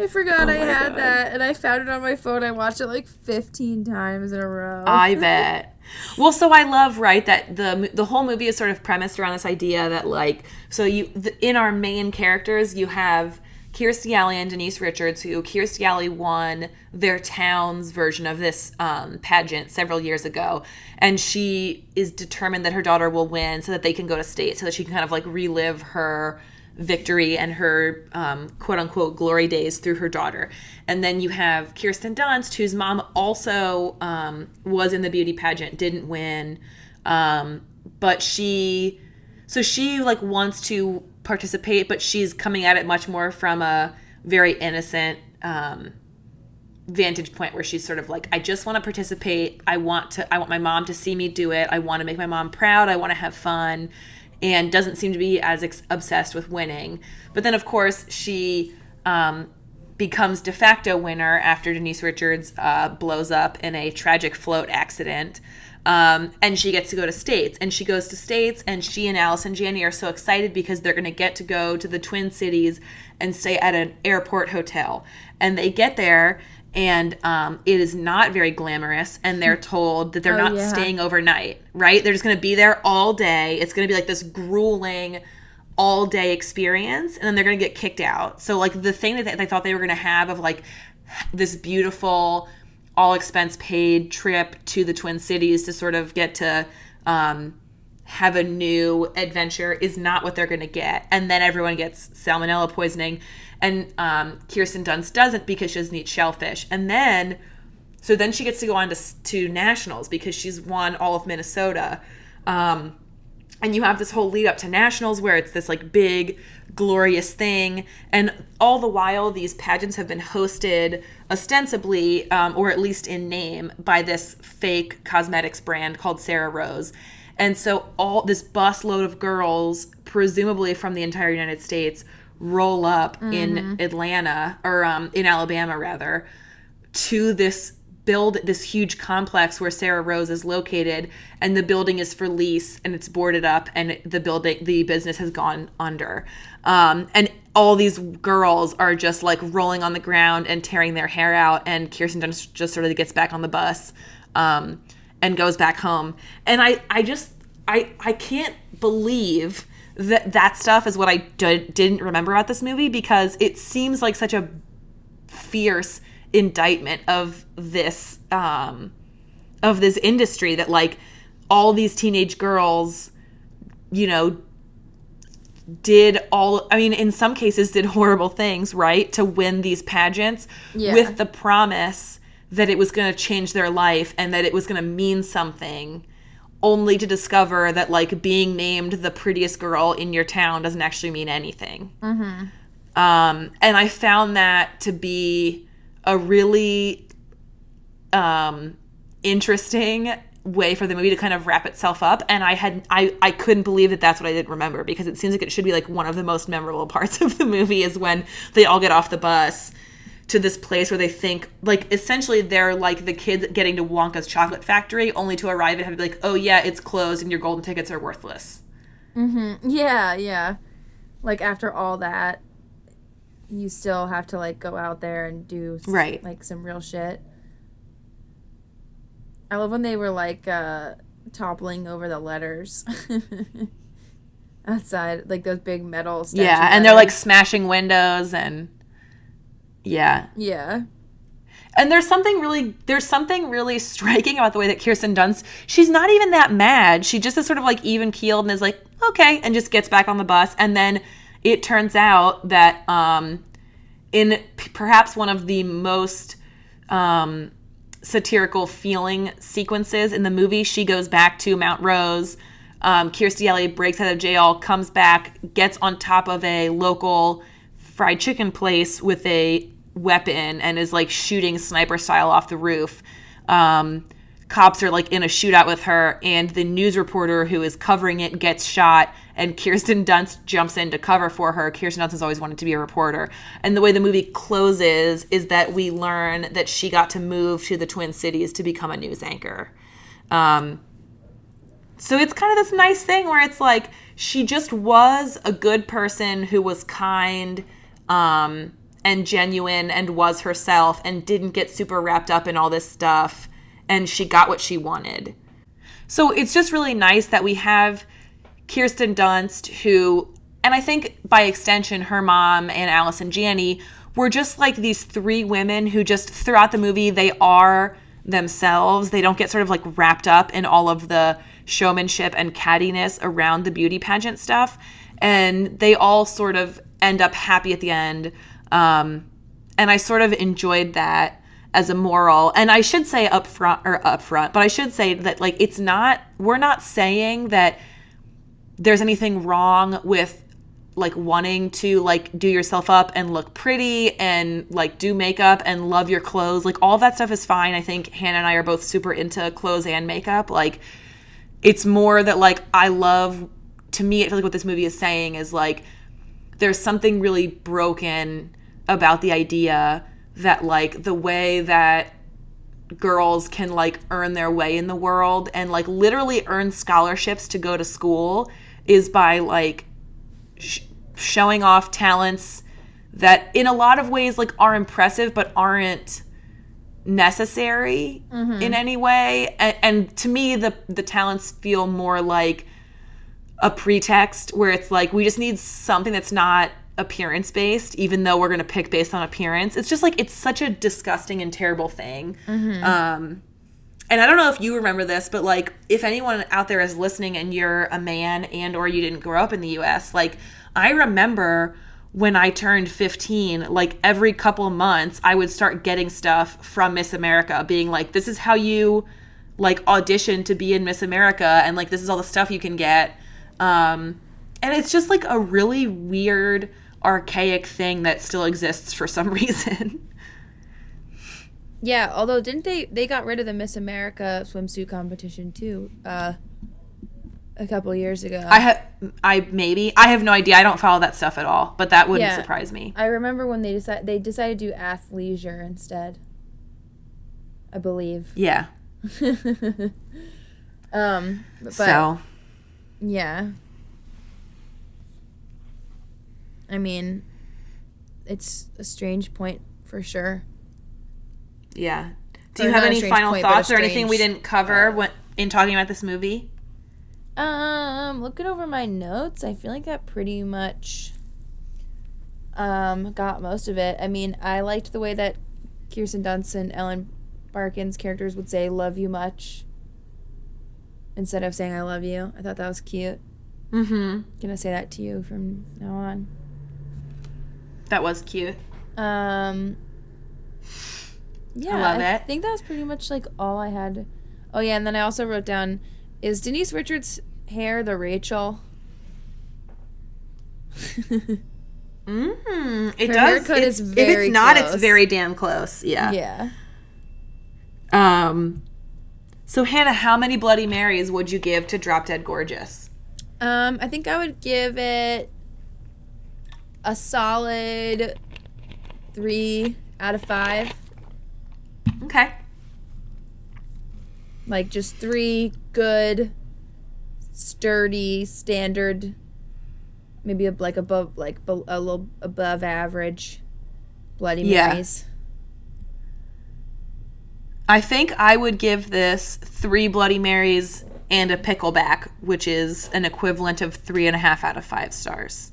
I forgot Oh I had God. that, and I found it on my phone. I watched it like 15 times in a row. I [LAUGHS] bet. Well, so I love right that the the whole movie is sort of premised around this idea that like so you the, in our main characters you have Kirstie Alley and Denise Richards who Kirstie Alley won their town's version of this um, pageant several years ago and she is determined that her daughter will win so that they can go to state so that she can kind of like relive her victory and her um, quote unquote glory days through her daughter. And then you have Kirsten Dunst, whose mom also um, was in the beauty pageant, didn't win, um, but she, so she like wants to participate, but she's coming at it much more from a very innocent um, vantage point where she's sort of like i just want to participate. I want to i want my mom to see me do it. I want to make my mom proud. I want to have fun. And doesn't seem to be as ex- obsessed with winning. But then of course she um, becomes de facto winner after denise richards uh, blows up in a tragic float accident um, and she gets to go to states. And she goes to states and she and allison janney are so excited because they're going to get to go to the twin cities and stay at an airport hotel. And they get there and um, it is not very glamorous and they're told that they're Oh, not yeah. staying overnight right? They're just going to be there all day. It's going to be like this grueling all day experience and then they're going to get kicked out. So like the thing that they, they thought they were going to have of like this beautiful all expense paid trip to the twin cities to sort of get to um, have a new adventure is not what they're going to get. And then everyone gets salmonella poisoning. And um, Kirsten Dunst doesn't because she doesn't eat shellfish. And then, so then she gets to go on to, to nationals because she's won all of Minnesota. Um, and you have this whole lead up to nationals where it's this like big glorious thing. And all the while these pageants have been hosted ostensibly um, or at least in name by this fake cosmetics brand called sarah rose. And so all this busload of girls presumably from the entire united states roll up in atlanta or um, in alabama rather to this build this huge complex where Sarah Rose is located and the building is for lease and it's boarded up and the building the business has gone under. Um, and all these girls are just like rolling on the ground and tearing their hair out and Kirsten Dunst just sort of gets back on the bus um, and goes back home. And I I just I I can't believe that that stuff is what I didn't remember about this movie because it seems like such a fierce indictment of this um of this industry that like all these teenage girls you know did all i mean in some cases did horrible things right to win these pageants Yeah. with the promise that it was going to change their life and that it was going to mean something only to discover that like being named the prettiest girl in your town doesn't actually mean anything um, and i found that to be a really um, interesting way for the movie to kind of wrap itself up and i had I, I couldn't believe that that's what i didn't remember because it seems like it should be like one of the most memorable [LAUGHS] parts of the movie is when they all get off the bus to this place where they think like essentially they're like the kids getting to wonka's chocolate factory only to arrive and have to be like oh yeah it's closed and your golden tickets are worthless mm-hmm Yeah, yeah. Like after all that, you still have to like go out there and do Right. like some real shit. I love when they were like uh toppling over the letters [LAUGHS] outside, like those big metal. yeah and they're like smashing windows and yeah yeah, And there's something really there's something really [LAUGHS] striking about the way that Kirsten Dunst she's not even that mad. She just is sort of like even keeled and is like, okay, and just gets back on the bus. And then it turns out that um in p- perhaps one of the most um satirical feeling sequences in the movie, she goes back to Mount Rose. Um, Kirstie Alley breaks out of jail, comes back, gets on top of a local fried chicken place with a weapon and is like shooting sniper style off the roof. Um, cops are like in a shootout with her, and the news reporter who is covering it gets shot, and Kirsten Dunst jumps in to cover for her. Kirsten Dunst has always wanted to be a reporter. And the way the movie closes is that we learn that she got to move to the Twin Cities to become a news anchor. Um, so it's kind of this nice thing where it's like she just was a good person who was kind um, and genuine and was herself and didn't get super wrapped up in all this stuff and she got what she wanted. So it's just really nice that we have Kirsten Dunst, who, and I think by extension, her mom and Allison Janney were just like these three women who just throughout the movie, they are themselves. They don't get sort of like wrapped up in all of the showmanship and cattiness around the beauty pageant stuff. And they all sort of end up happy at the end. Um, and I sort of enjoyed that as a moral. And I should say up front or up front, but I should say that like it's not we're not saying that there's anything wrong with like wanting to like do yourself up and look pretty and like do makeup and love your clothes. Like all that stuff is fine. I think Hannah and I are both super into clothes and makeup. Like it's more that like I love to me I feel like what this movie is saying is like there's something really broken about the idea that like the way that girls can like earn their way in the world and like literally earn scholarships to go to school is by like sh- showing off talents that in a lot of ways like are impressive but aren't necessary in any way. And, and to me the the talents feel more like a pretext where it's like we just need something that's not appearance based even though we're going to pick based on appearance. It's just like it's such a disgusting and terrible thing. Um and i don't know if you remember this but like if anyone out there is listening and you're a man and or you didn't grow up in the us like i remember when i turned 15 like every couple months i would start getting stuff from miss america being like this is how you like audition to be in miss america and like this is all the stuff you can get. Um and it's just like a really weird archaic thing that still exists for some [LAUGHS] reason yeah. Although didn't they they got rid of the Miss America swimsuit competition too? Uh, a couple years ago. i have i maybe i have no idea i don't follow that stuff at all but that wouldn't Yeah. surprise me I remember when they decided they decided to do athleisure instead. I believe. Yeah. [LAUGHS] um, but so yeah. I mean, it's a strange point for sure. Yeah. Do you have any final point, but a thoughts or anything we didn't cover uh, when, in talking about this movie? Um, looking over my notes, I feel like that pretty much um got most of it. I mean, I liked the way that Kirsten Dunst and Ellen Barkin's characters would say "love you much" instead of saying "I love you." I thought that was cute. Mm-hmm. Gonna say that to you from now on. That was cute. Um. Yeah, love I it. think that was pretty much like all I had. Oh yeah, and then I also wrote down: Is Denise Richards' hair the Rachel? Mm, it Her does. haircut it's- is if it's not, close. it's very damn close. Yeah. yeah. Um. So Hannah, how many Bloody Marys would you give to Drop Dead Gorgeous? Um, I think I would give it a solid three out of five. Okay. Like just three good, sturdy, standard, maybe a, like above, like be- a little above average Bloody Marys. Yeah. I think I would give this three Bloody Marys and a pickleback, which is an equivalent of three and a half out of five stars.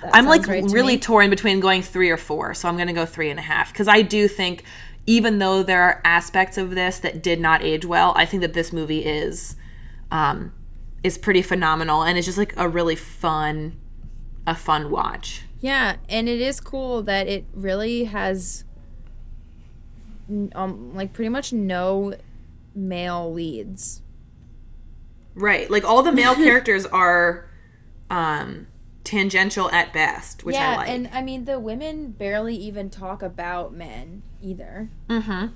That I'm like right really torn between going three or four, so I'm going to go three and a half because I do think, even though there are aspects of this that did not age well, I think that this movie is, um, is pretty phenomenal and it's just like a really fun, a fun watch. Yeah, and it is cool that it really has, um, like pretty much no male leads. Right, like all the male [LAUGHS] characters are, um, tangential at best, which yeah, I like. and I mean the women barely even talk about men either. mm-hmm.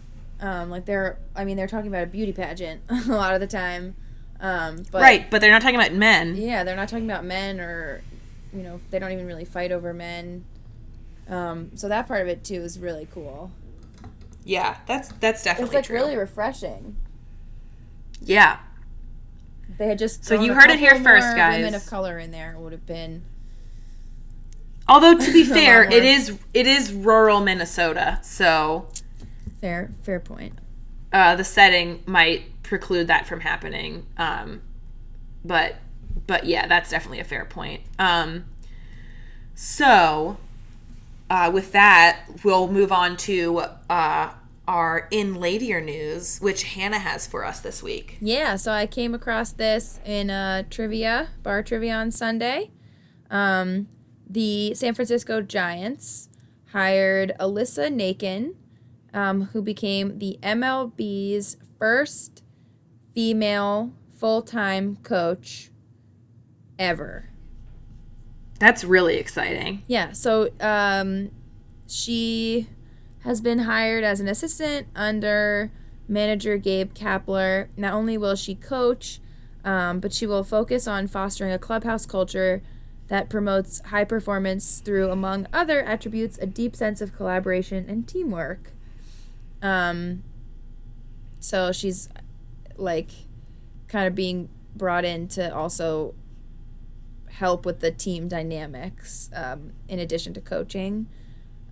Um, like they're, I mean, they're talking about a beauty pageant [LAUGHS] a lot of the time. Um, but right, but they're not talking about men. yeah, they're not talking about men or, you know, they don't even really fight over men. Um, so that part of it too is really cool. Yeah, that's that's definitely It's like true. really refreshing. yeah. They had just So you heard it here first, guys. Women of color in there would have been Although to be [LAUGHS] fair, it is it is rural Minnesota, so fair. Fair point. uh, the setting might preclude that from happening. Um, but but yeah, that's definitely a fair point. Um, so uh, with that, we'll move on to uh, our in ladier news, which Hannah has for us this week. Yeah, so I came across this in a trivia, bar trivia on Sunday. Um, the San Francisco Giants hired Alyssa Nakken, um, who became the MLB's first female full time coach ever. That's really exciting. Yeah, so um, she has been hired as an assistant under manager Gabe Kapler. Not only will she coach, um, but she will focus on fostering a clubhouse culture that promotes high performance through, among other attributes, a deep sense of collaboration and teamwork. Um, so she's like kind of being brought in to also help with the team dynamics um, in addition to coaching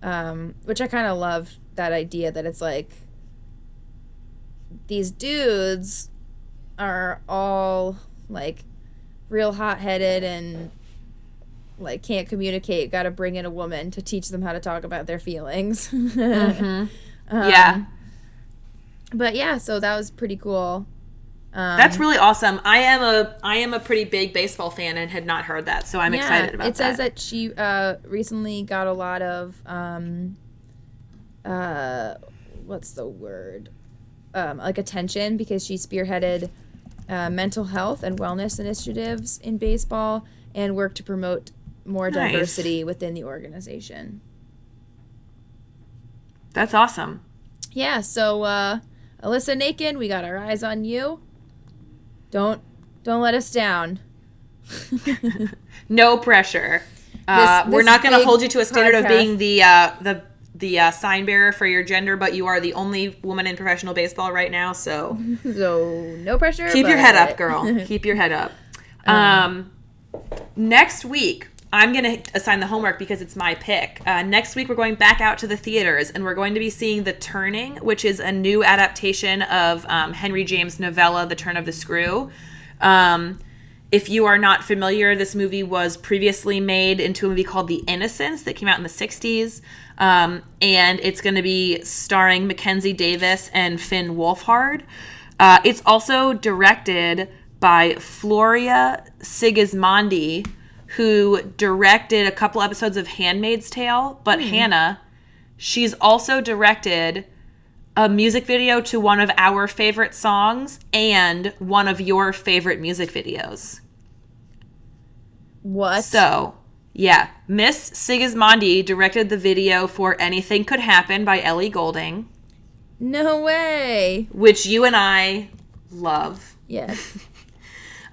um, which i kind of love that idea that it's like these dudes are all like real hot-headed and like can't communicate got to bring in a woman to teach them how to talk about their feelings [LAUGHS] Um, yeah, but yeah so that was pretty cool um, that's really awesome. I am a I am a pretty big baseball fan and had not heard that, so I'm excited about it says that. that she uh, recently got a lot of um, uh, what's the word? Um, like attention because she spearheaded uh, mental health and wellness initiatives in baseball and worked to promote more Nice. diversity within the organization. That's awesome. Yeah, so uh, Alyssa Nakken, we got our eyes on you. Don't don't let us down. [LAUGHS] No pressure. Uh, This- we're not going to hold you to a standard of being the uh, the the uh, sign bearer for your gender, but you are the only woman in professional baseball right now. So [LAUGHS] So no pressure. keep your head up, girl. [LAUGHS] keep your head up. Um, next week, I'm going to assign the homework because it's my pick. Uh, next week, we're going back out to the theaters and we're going to be seeing The Turning, which is a new adaptation of um, Henry James' novella, The Turn of the Screw. Um, if you are not familiar, this movie was previously made into a movie called The Innocents that came out in the 60s. Um, and it's going to be starring Mackenzie Davis and Finn Wolfhard. Uh, it's also directed by Floria Sigismondi, who directed a couple episodes of Handmaid's Tale. But Hannah, she's also directed a music video to one of our favorite songs and one of your favorite music videos. What? So, yeah, Miss Sigismondi directed the video for Anything Could Happen by Ellie Goulding, no way. which you and I love. Yes. [LAUGHS]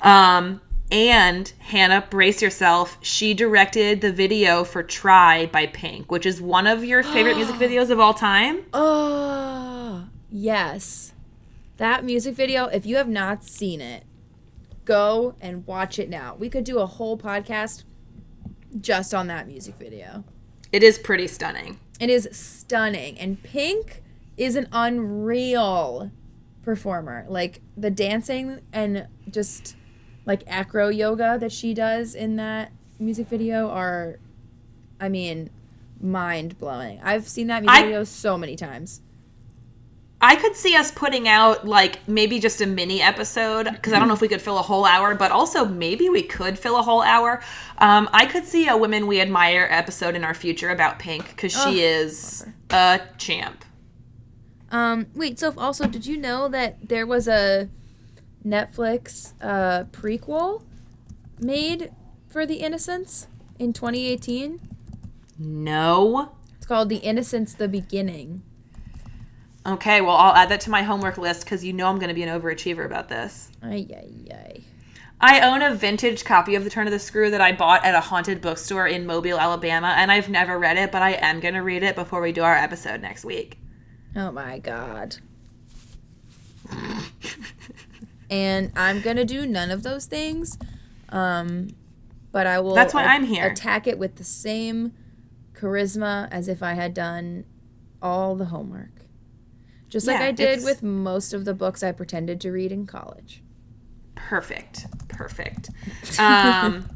Um, and Hannah, brace yourself. She directed the video for Try by Pink, which is one of your favorite music [GASPS] videos of all time. Oh, yes. That music video, if you have not seen it, go and watch it now. We could do a whole podcast just on that music video. It is pretty stunning. It is stunning. And Pink is an unreal performer. Like the dancing and just like acro yoga that she does in that music video are, I mean, mind blowing. I've seen that music I- video so many times. I could see us putting out like maybe just a mini episode because I don't know if we could fill a whole hour, but also maybe we could fill a whole hour. Um, I could see a Women We Admire episode in our future about Pink because she Ugh, is a champ. Um, wait, so also, did you know that there was a Netflix uh, prequel made for The Innocents in 2018? No. It's called The Innocents: The Beginning. Okay, well, I'll add that to my homework list because you know I'm going to be an overachiever about this. Ay, ay, ay. I own a vintage copy of The Turn of the Screw that I bought at a haunted bookstore in Mobile, Alabama, and I've never read it, but I am going to read it before we do our episode next week. Oh my god. [LAUGHS] and I'm gonna do none of those things. Um, but I will. That's why I'm here. Attack it with the same charisma as if I had done all the homework. Just like Yeah, I did with most of the books I pretended to read in college. Perfect. Perfect. Um,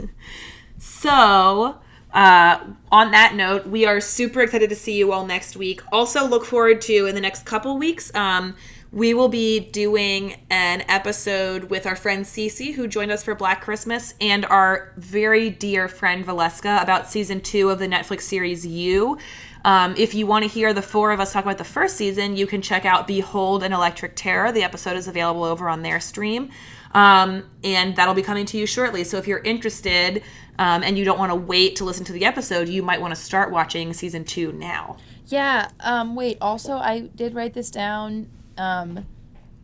[LAUGHS] so, uh, on that note, we are super excited to see you all next week. Also, look forward to in the next couple weeks. Um, we will be doing an episode with our friend Cece, who joined us for Black Christmas, and our very dear friend Valeska about season two of the Netflix series You. Um, if you want to hear the four of us talk about the first season, you can check out Behold an Electric Terror. The episode is available over on their stream. Um, and that'll be coming to you shortly. So if you're interested um, and you don't want to wait to listen to the episode, you might want to start watching season two now. Yeah. Um, wait. Also, I did write this down. Um,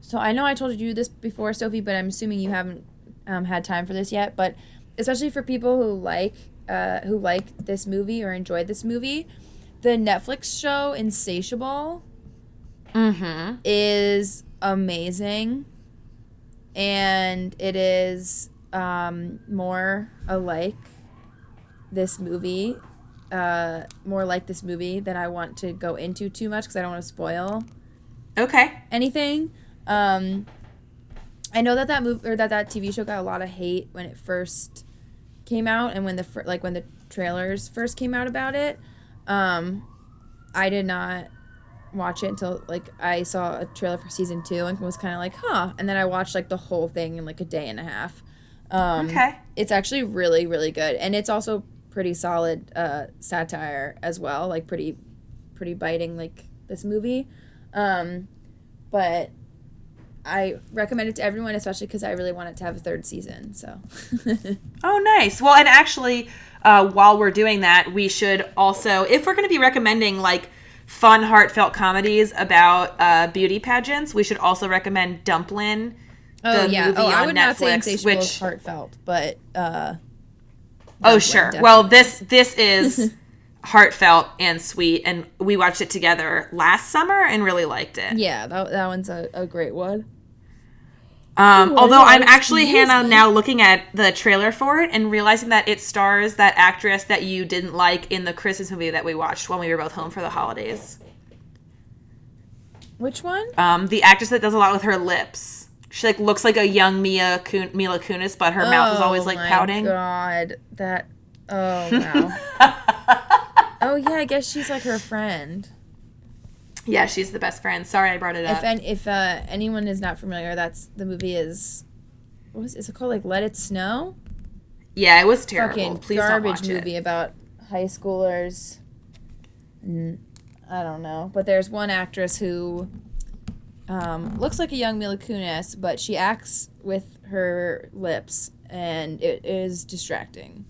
so I know I told you this before, Sophie, but I'm assuming you haven't um, had time for this yet. But especially for people who like uh, who like this movie or enjoyed this movie, the Netflix show Insatiable Mm-hmm. is amazing, and it is um, more alike this movie. Uh, more like this movie than I want to go into too much because I don't want to spoil Okay. anything. Um, I know that that movie or that that TV show got a lot of hate when it first came out, and when the fir- like when the trailers first came out about it. Um, I did not watch it until like I saw a trailer for season two and was kind of like, huh. And then I watched like the whole thing in like a day and a half. Um, Okay. It's actually really really good, and it's also pretty solid uh, satire as well. Like pretty pretty biting like this movie. Um, but I recommend it to everyone, especially because I really want it to have a third season. So, [LAUGHS] Oh, nice. Well, and actually, uh, while we're doing that, we should also, if we're going to be recommending like fun, heartfelt comedies about uh, beauty pageants, we should also recommend Dumplin. oh yeah, oh I on would not say Netflix, Insatiable which- heartfelt, but uh, Oh, sure. Well, this this [LAUGHS] is heartfelt and sweet. And we watched it together last summer and really liked it. Yeah, that, that one's a, a great one. Um, Ooh, although I'm actually Hannah me. now looking at the trailer for it and realizing that it stars that actress that you didn't like in the Christmas movie that we watched when we were both home for the holidays. Which one? Um, the actress that does a lot with her lips. She like looks like a young Mia Kun- Mila Kunis, but her mouth is always like Oh my pouting. God, that. Oh [LAUGHS] wow. Oh yeah, I guess she's like her friend. Yeah, she's the best friend. Sorry, I brought it up. If an, if uh, anyone is not familiar, that's the movie is. What was is it called? Like Let It Snow. yeah, it was terrible. Fucking Please don't garbage watch movie it. about high schoolers. I don't know, but there's one actress who um, looks like a young Mila Kunis, but she acts with her lips, and it is distracting.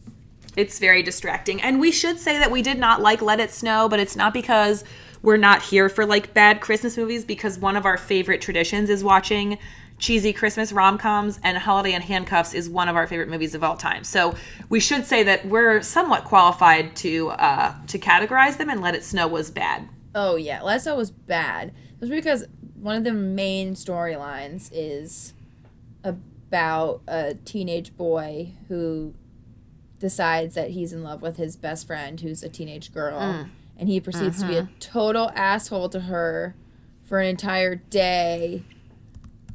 It's very distracting. And we should say that we did not like Let It Snow, but it's not because we're not here for like bad Christmas movies, because one of our favorite traditions is watching cheesy Christmas rom coms, and Holiday in Handcuffs is one of our favorite movies of all time. So we should say that we're somewhat qualified to uh, to categorize them, and Let It Snow was bad. Oh yeah, Last Snow was bad. It was because one of the main storylines is about a teenage boy who decides that he's in love with his best friend who's a teenage girl and he proceeds to be a total asshole to her for an entire day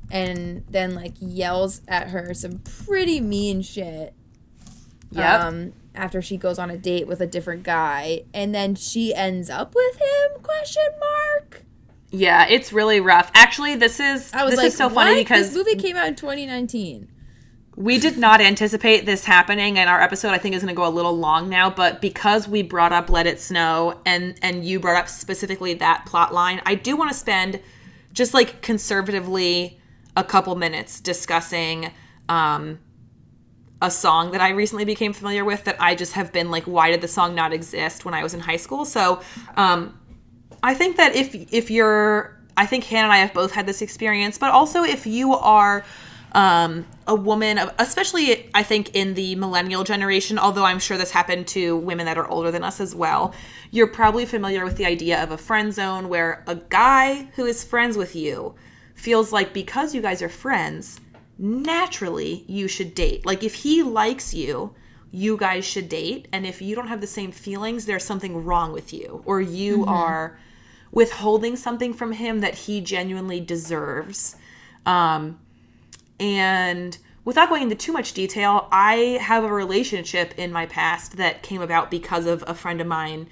and then like yells at her some pretty mean shit Yep. um, after she goes on a date with a different guy, and then she ends up with him? Question mark. Yeah, it's really rough. Actually, this is I was this like, is so funny "What? because this movie came out in 2019. We did not anticipate this happening and our episode i think is going to go a little long now but because we brought up let it snow and and you brought up specifically that plot line i do want to spend just like conservatively a couple minutes discussing um a song that i recently became familiar with that i just have been like why did the song not exist when i was in high school? So um I think that if if you're I think Hannah and I have both had this experience, but also if you are um, a woman, especially I think in the millennial generation, although I'm sure this happened to women that are older than us as well, you're probably familiar with the idea of a friend zone where a guy who is friends with you feels like because you guys are friends, naturally you should date. Like if he likes you, you guys should date. And if you don't have the same feelings, there's something wrong with you, or you are withholding something from him that he genuinely deserves. Um, and without going into too much detail, I have a relationship in my past that came about because of a friend of mine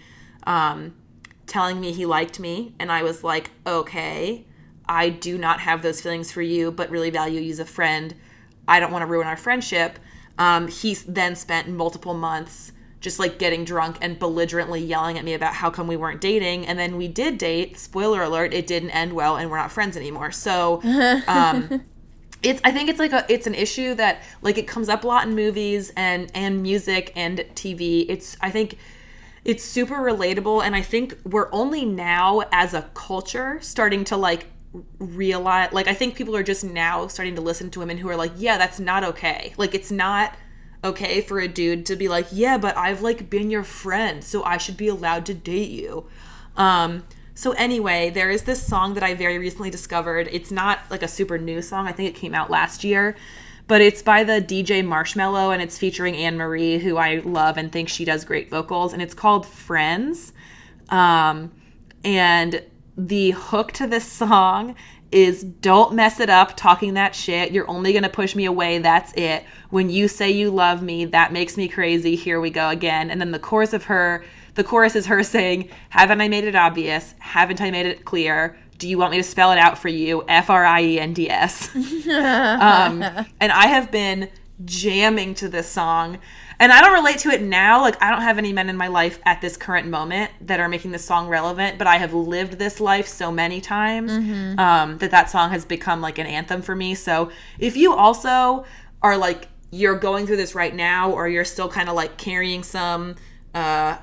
um, telling me he liked me. And I was like, okay, I do not have those feelings for you, but really value you as a friend. I don't want to ruin our friendship. Um, he then spent multiple months just like getting drunk and belligerently yelling at me about how come we weren't dating. And then we did date. Spoiler alert, it didn't end well and we're not friends anymore. So, [LAUGHS] um, it's i think it's like a it's an issue that like it comes up a lot in movies and and music and tv it's i think it's super relatable and i think we're only now as a culture starting to like realize like i think people are just now starting to listen to women who are like yeah that's not okay. Like it's not okay for a dude to be like yeah but i've like been your friend so i should be allowed to date you. Um so anyway, there is this song that I very recently discovered. It's not like a super new song. I think it came out last year, but it's by the DJ Marshmello and it's featuring Anne Marie, who I love and think she does great vocals, and it's called Friends. Um, and the hook to this song is don't mess it up talking that shit. You're only going to push me away. That's it. When you say you love me, that makes me crazy. Here we go again. And then the chorus of her, the chorus is her saying, Haven't I made it obvious? Haven't I made it clear? Do you want me to spell it out for you? F R I E N D S. [LAUGHS] Um, and I have been jamming to this song. And I don't relate to it now. Like, I don't have any men in my life at this current moment that are making this song relevant, but I have lived this life so many times um, that that song has become like an anthem for me. So if you also are like, you're going through this right now, or you're still kind of like carrying some uh,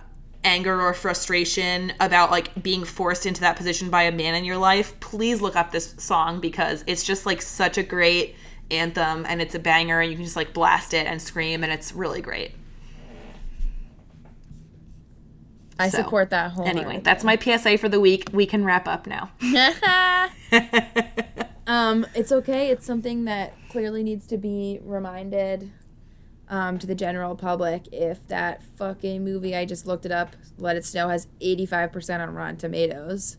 anger or frustration about like being forced into that position by a man in your life, please look up this song because it's just like such a great anthem and it's a banger and you can just like blast it and scream and it's really great. I So, support that whole. Anyway, that's my PSA for the week. We can wrap up now. [LAUGHS] [LAUGHS] um, it's okay. It's something that clearly needs to be reminded um, to the general public. If that fucking movie I just looked it up, Let It Snow, has eighty five percent on Rotten Tomatoes.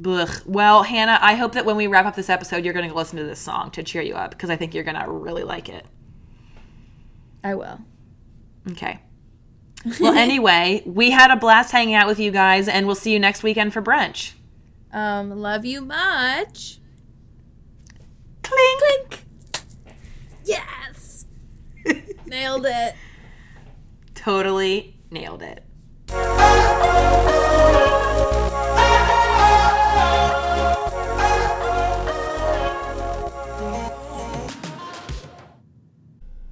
Blech. Well, Hannah, I hope that when we wrap up this episode, you're going to listen to this song to cheer you up because I think you're going to really like it. I will. Okay. [LAUGHS] Well, anyway, we had a blast hanging out with you guys, and we'll see you next weekend for brunch. Um, love you much. Clink. Clink. Yes. Nailed it. Totally nailed it. [LAUGHS]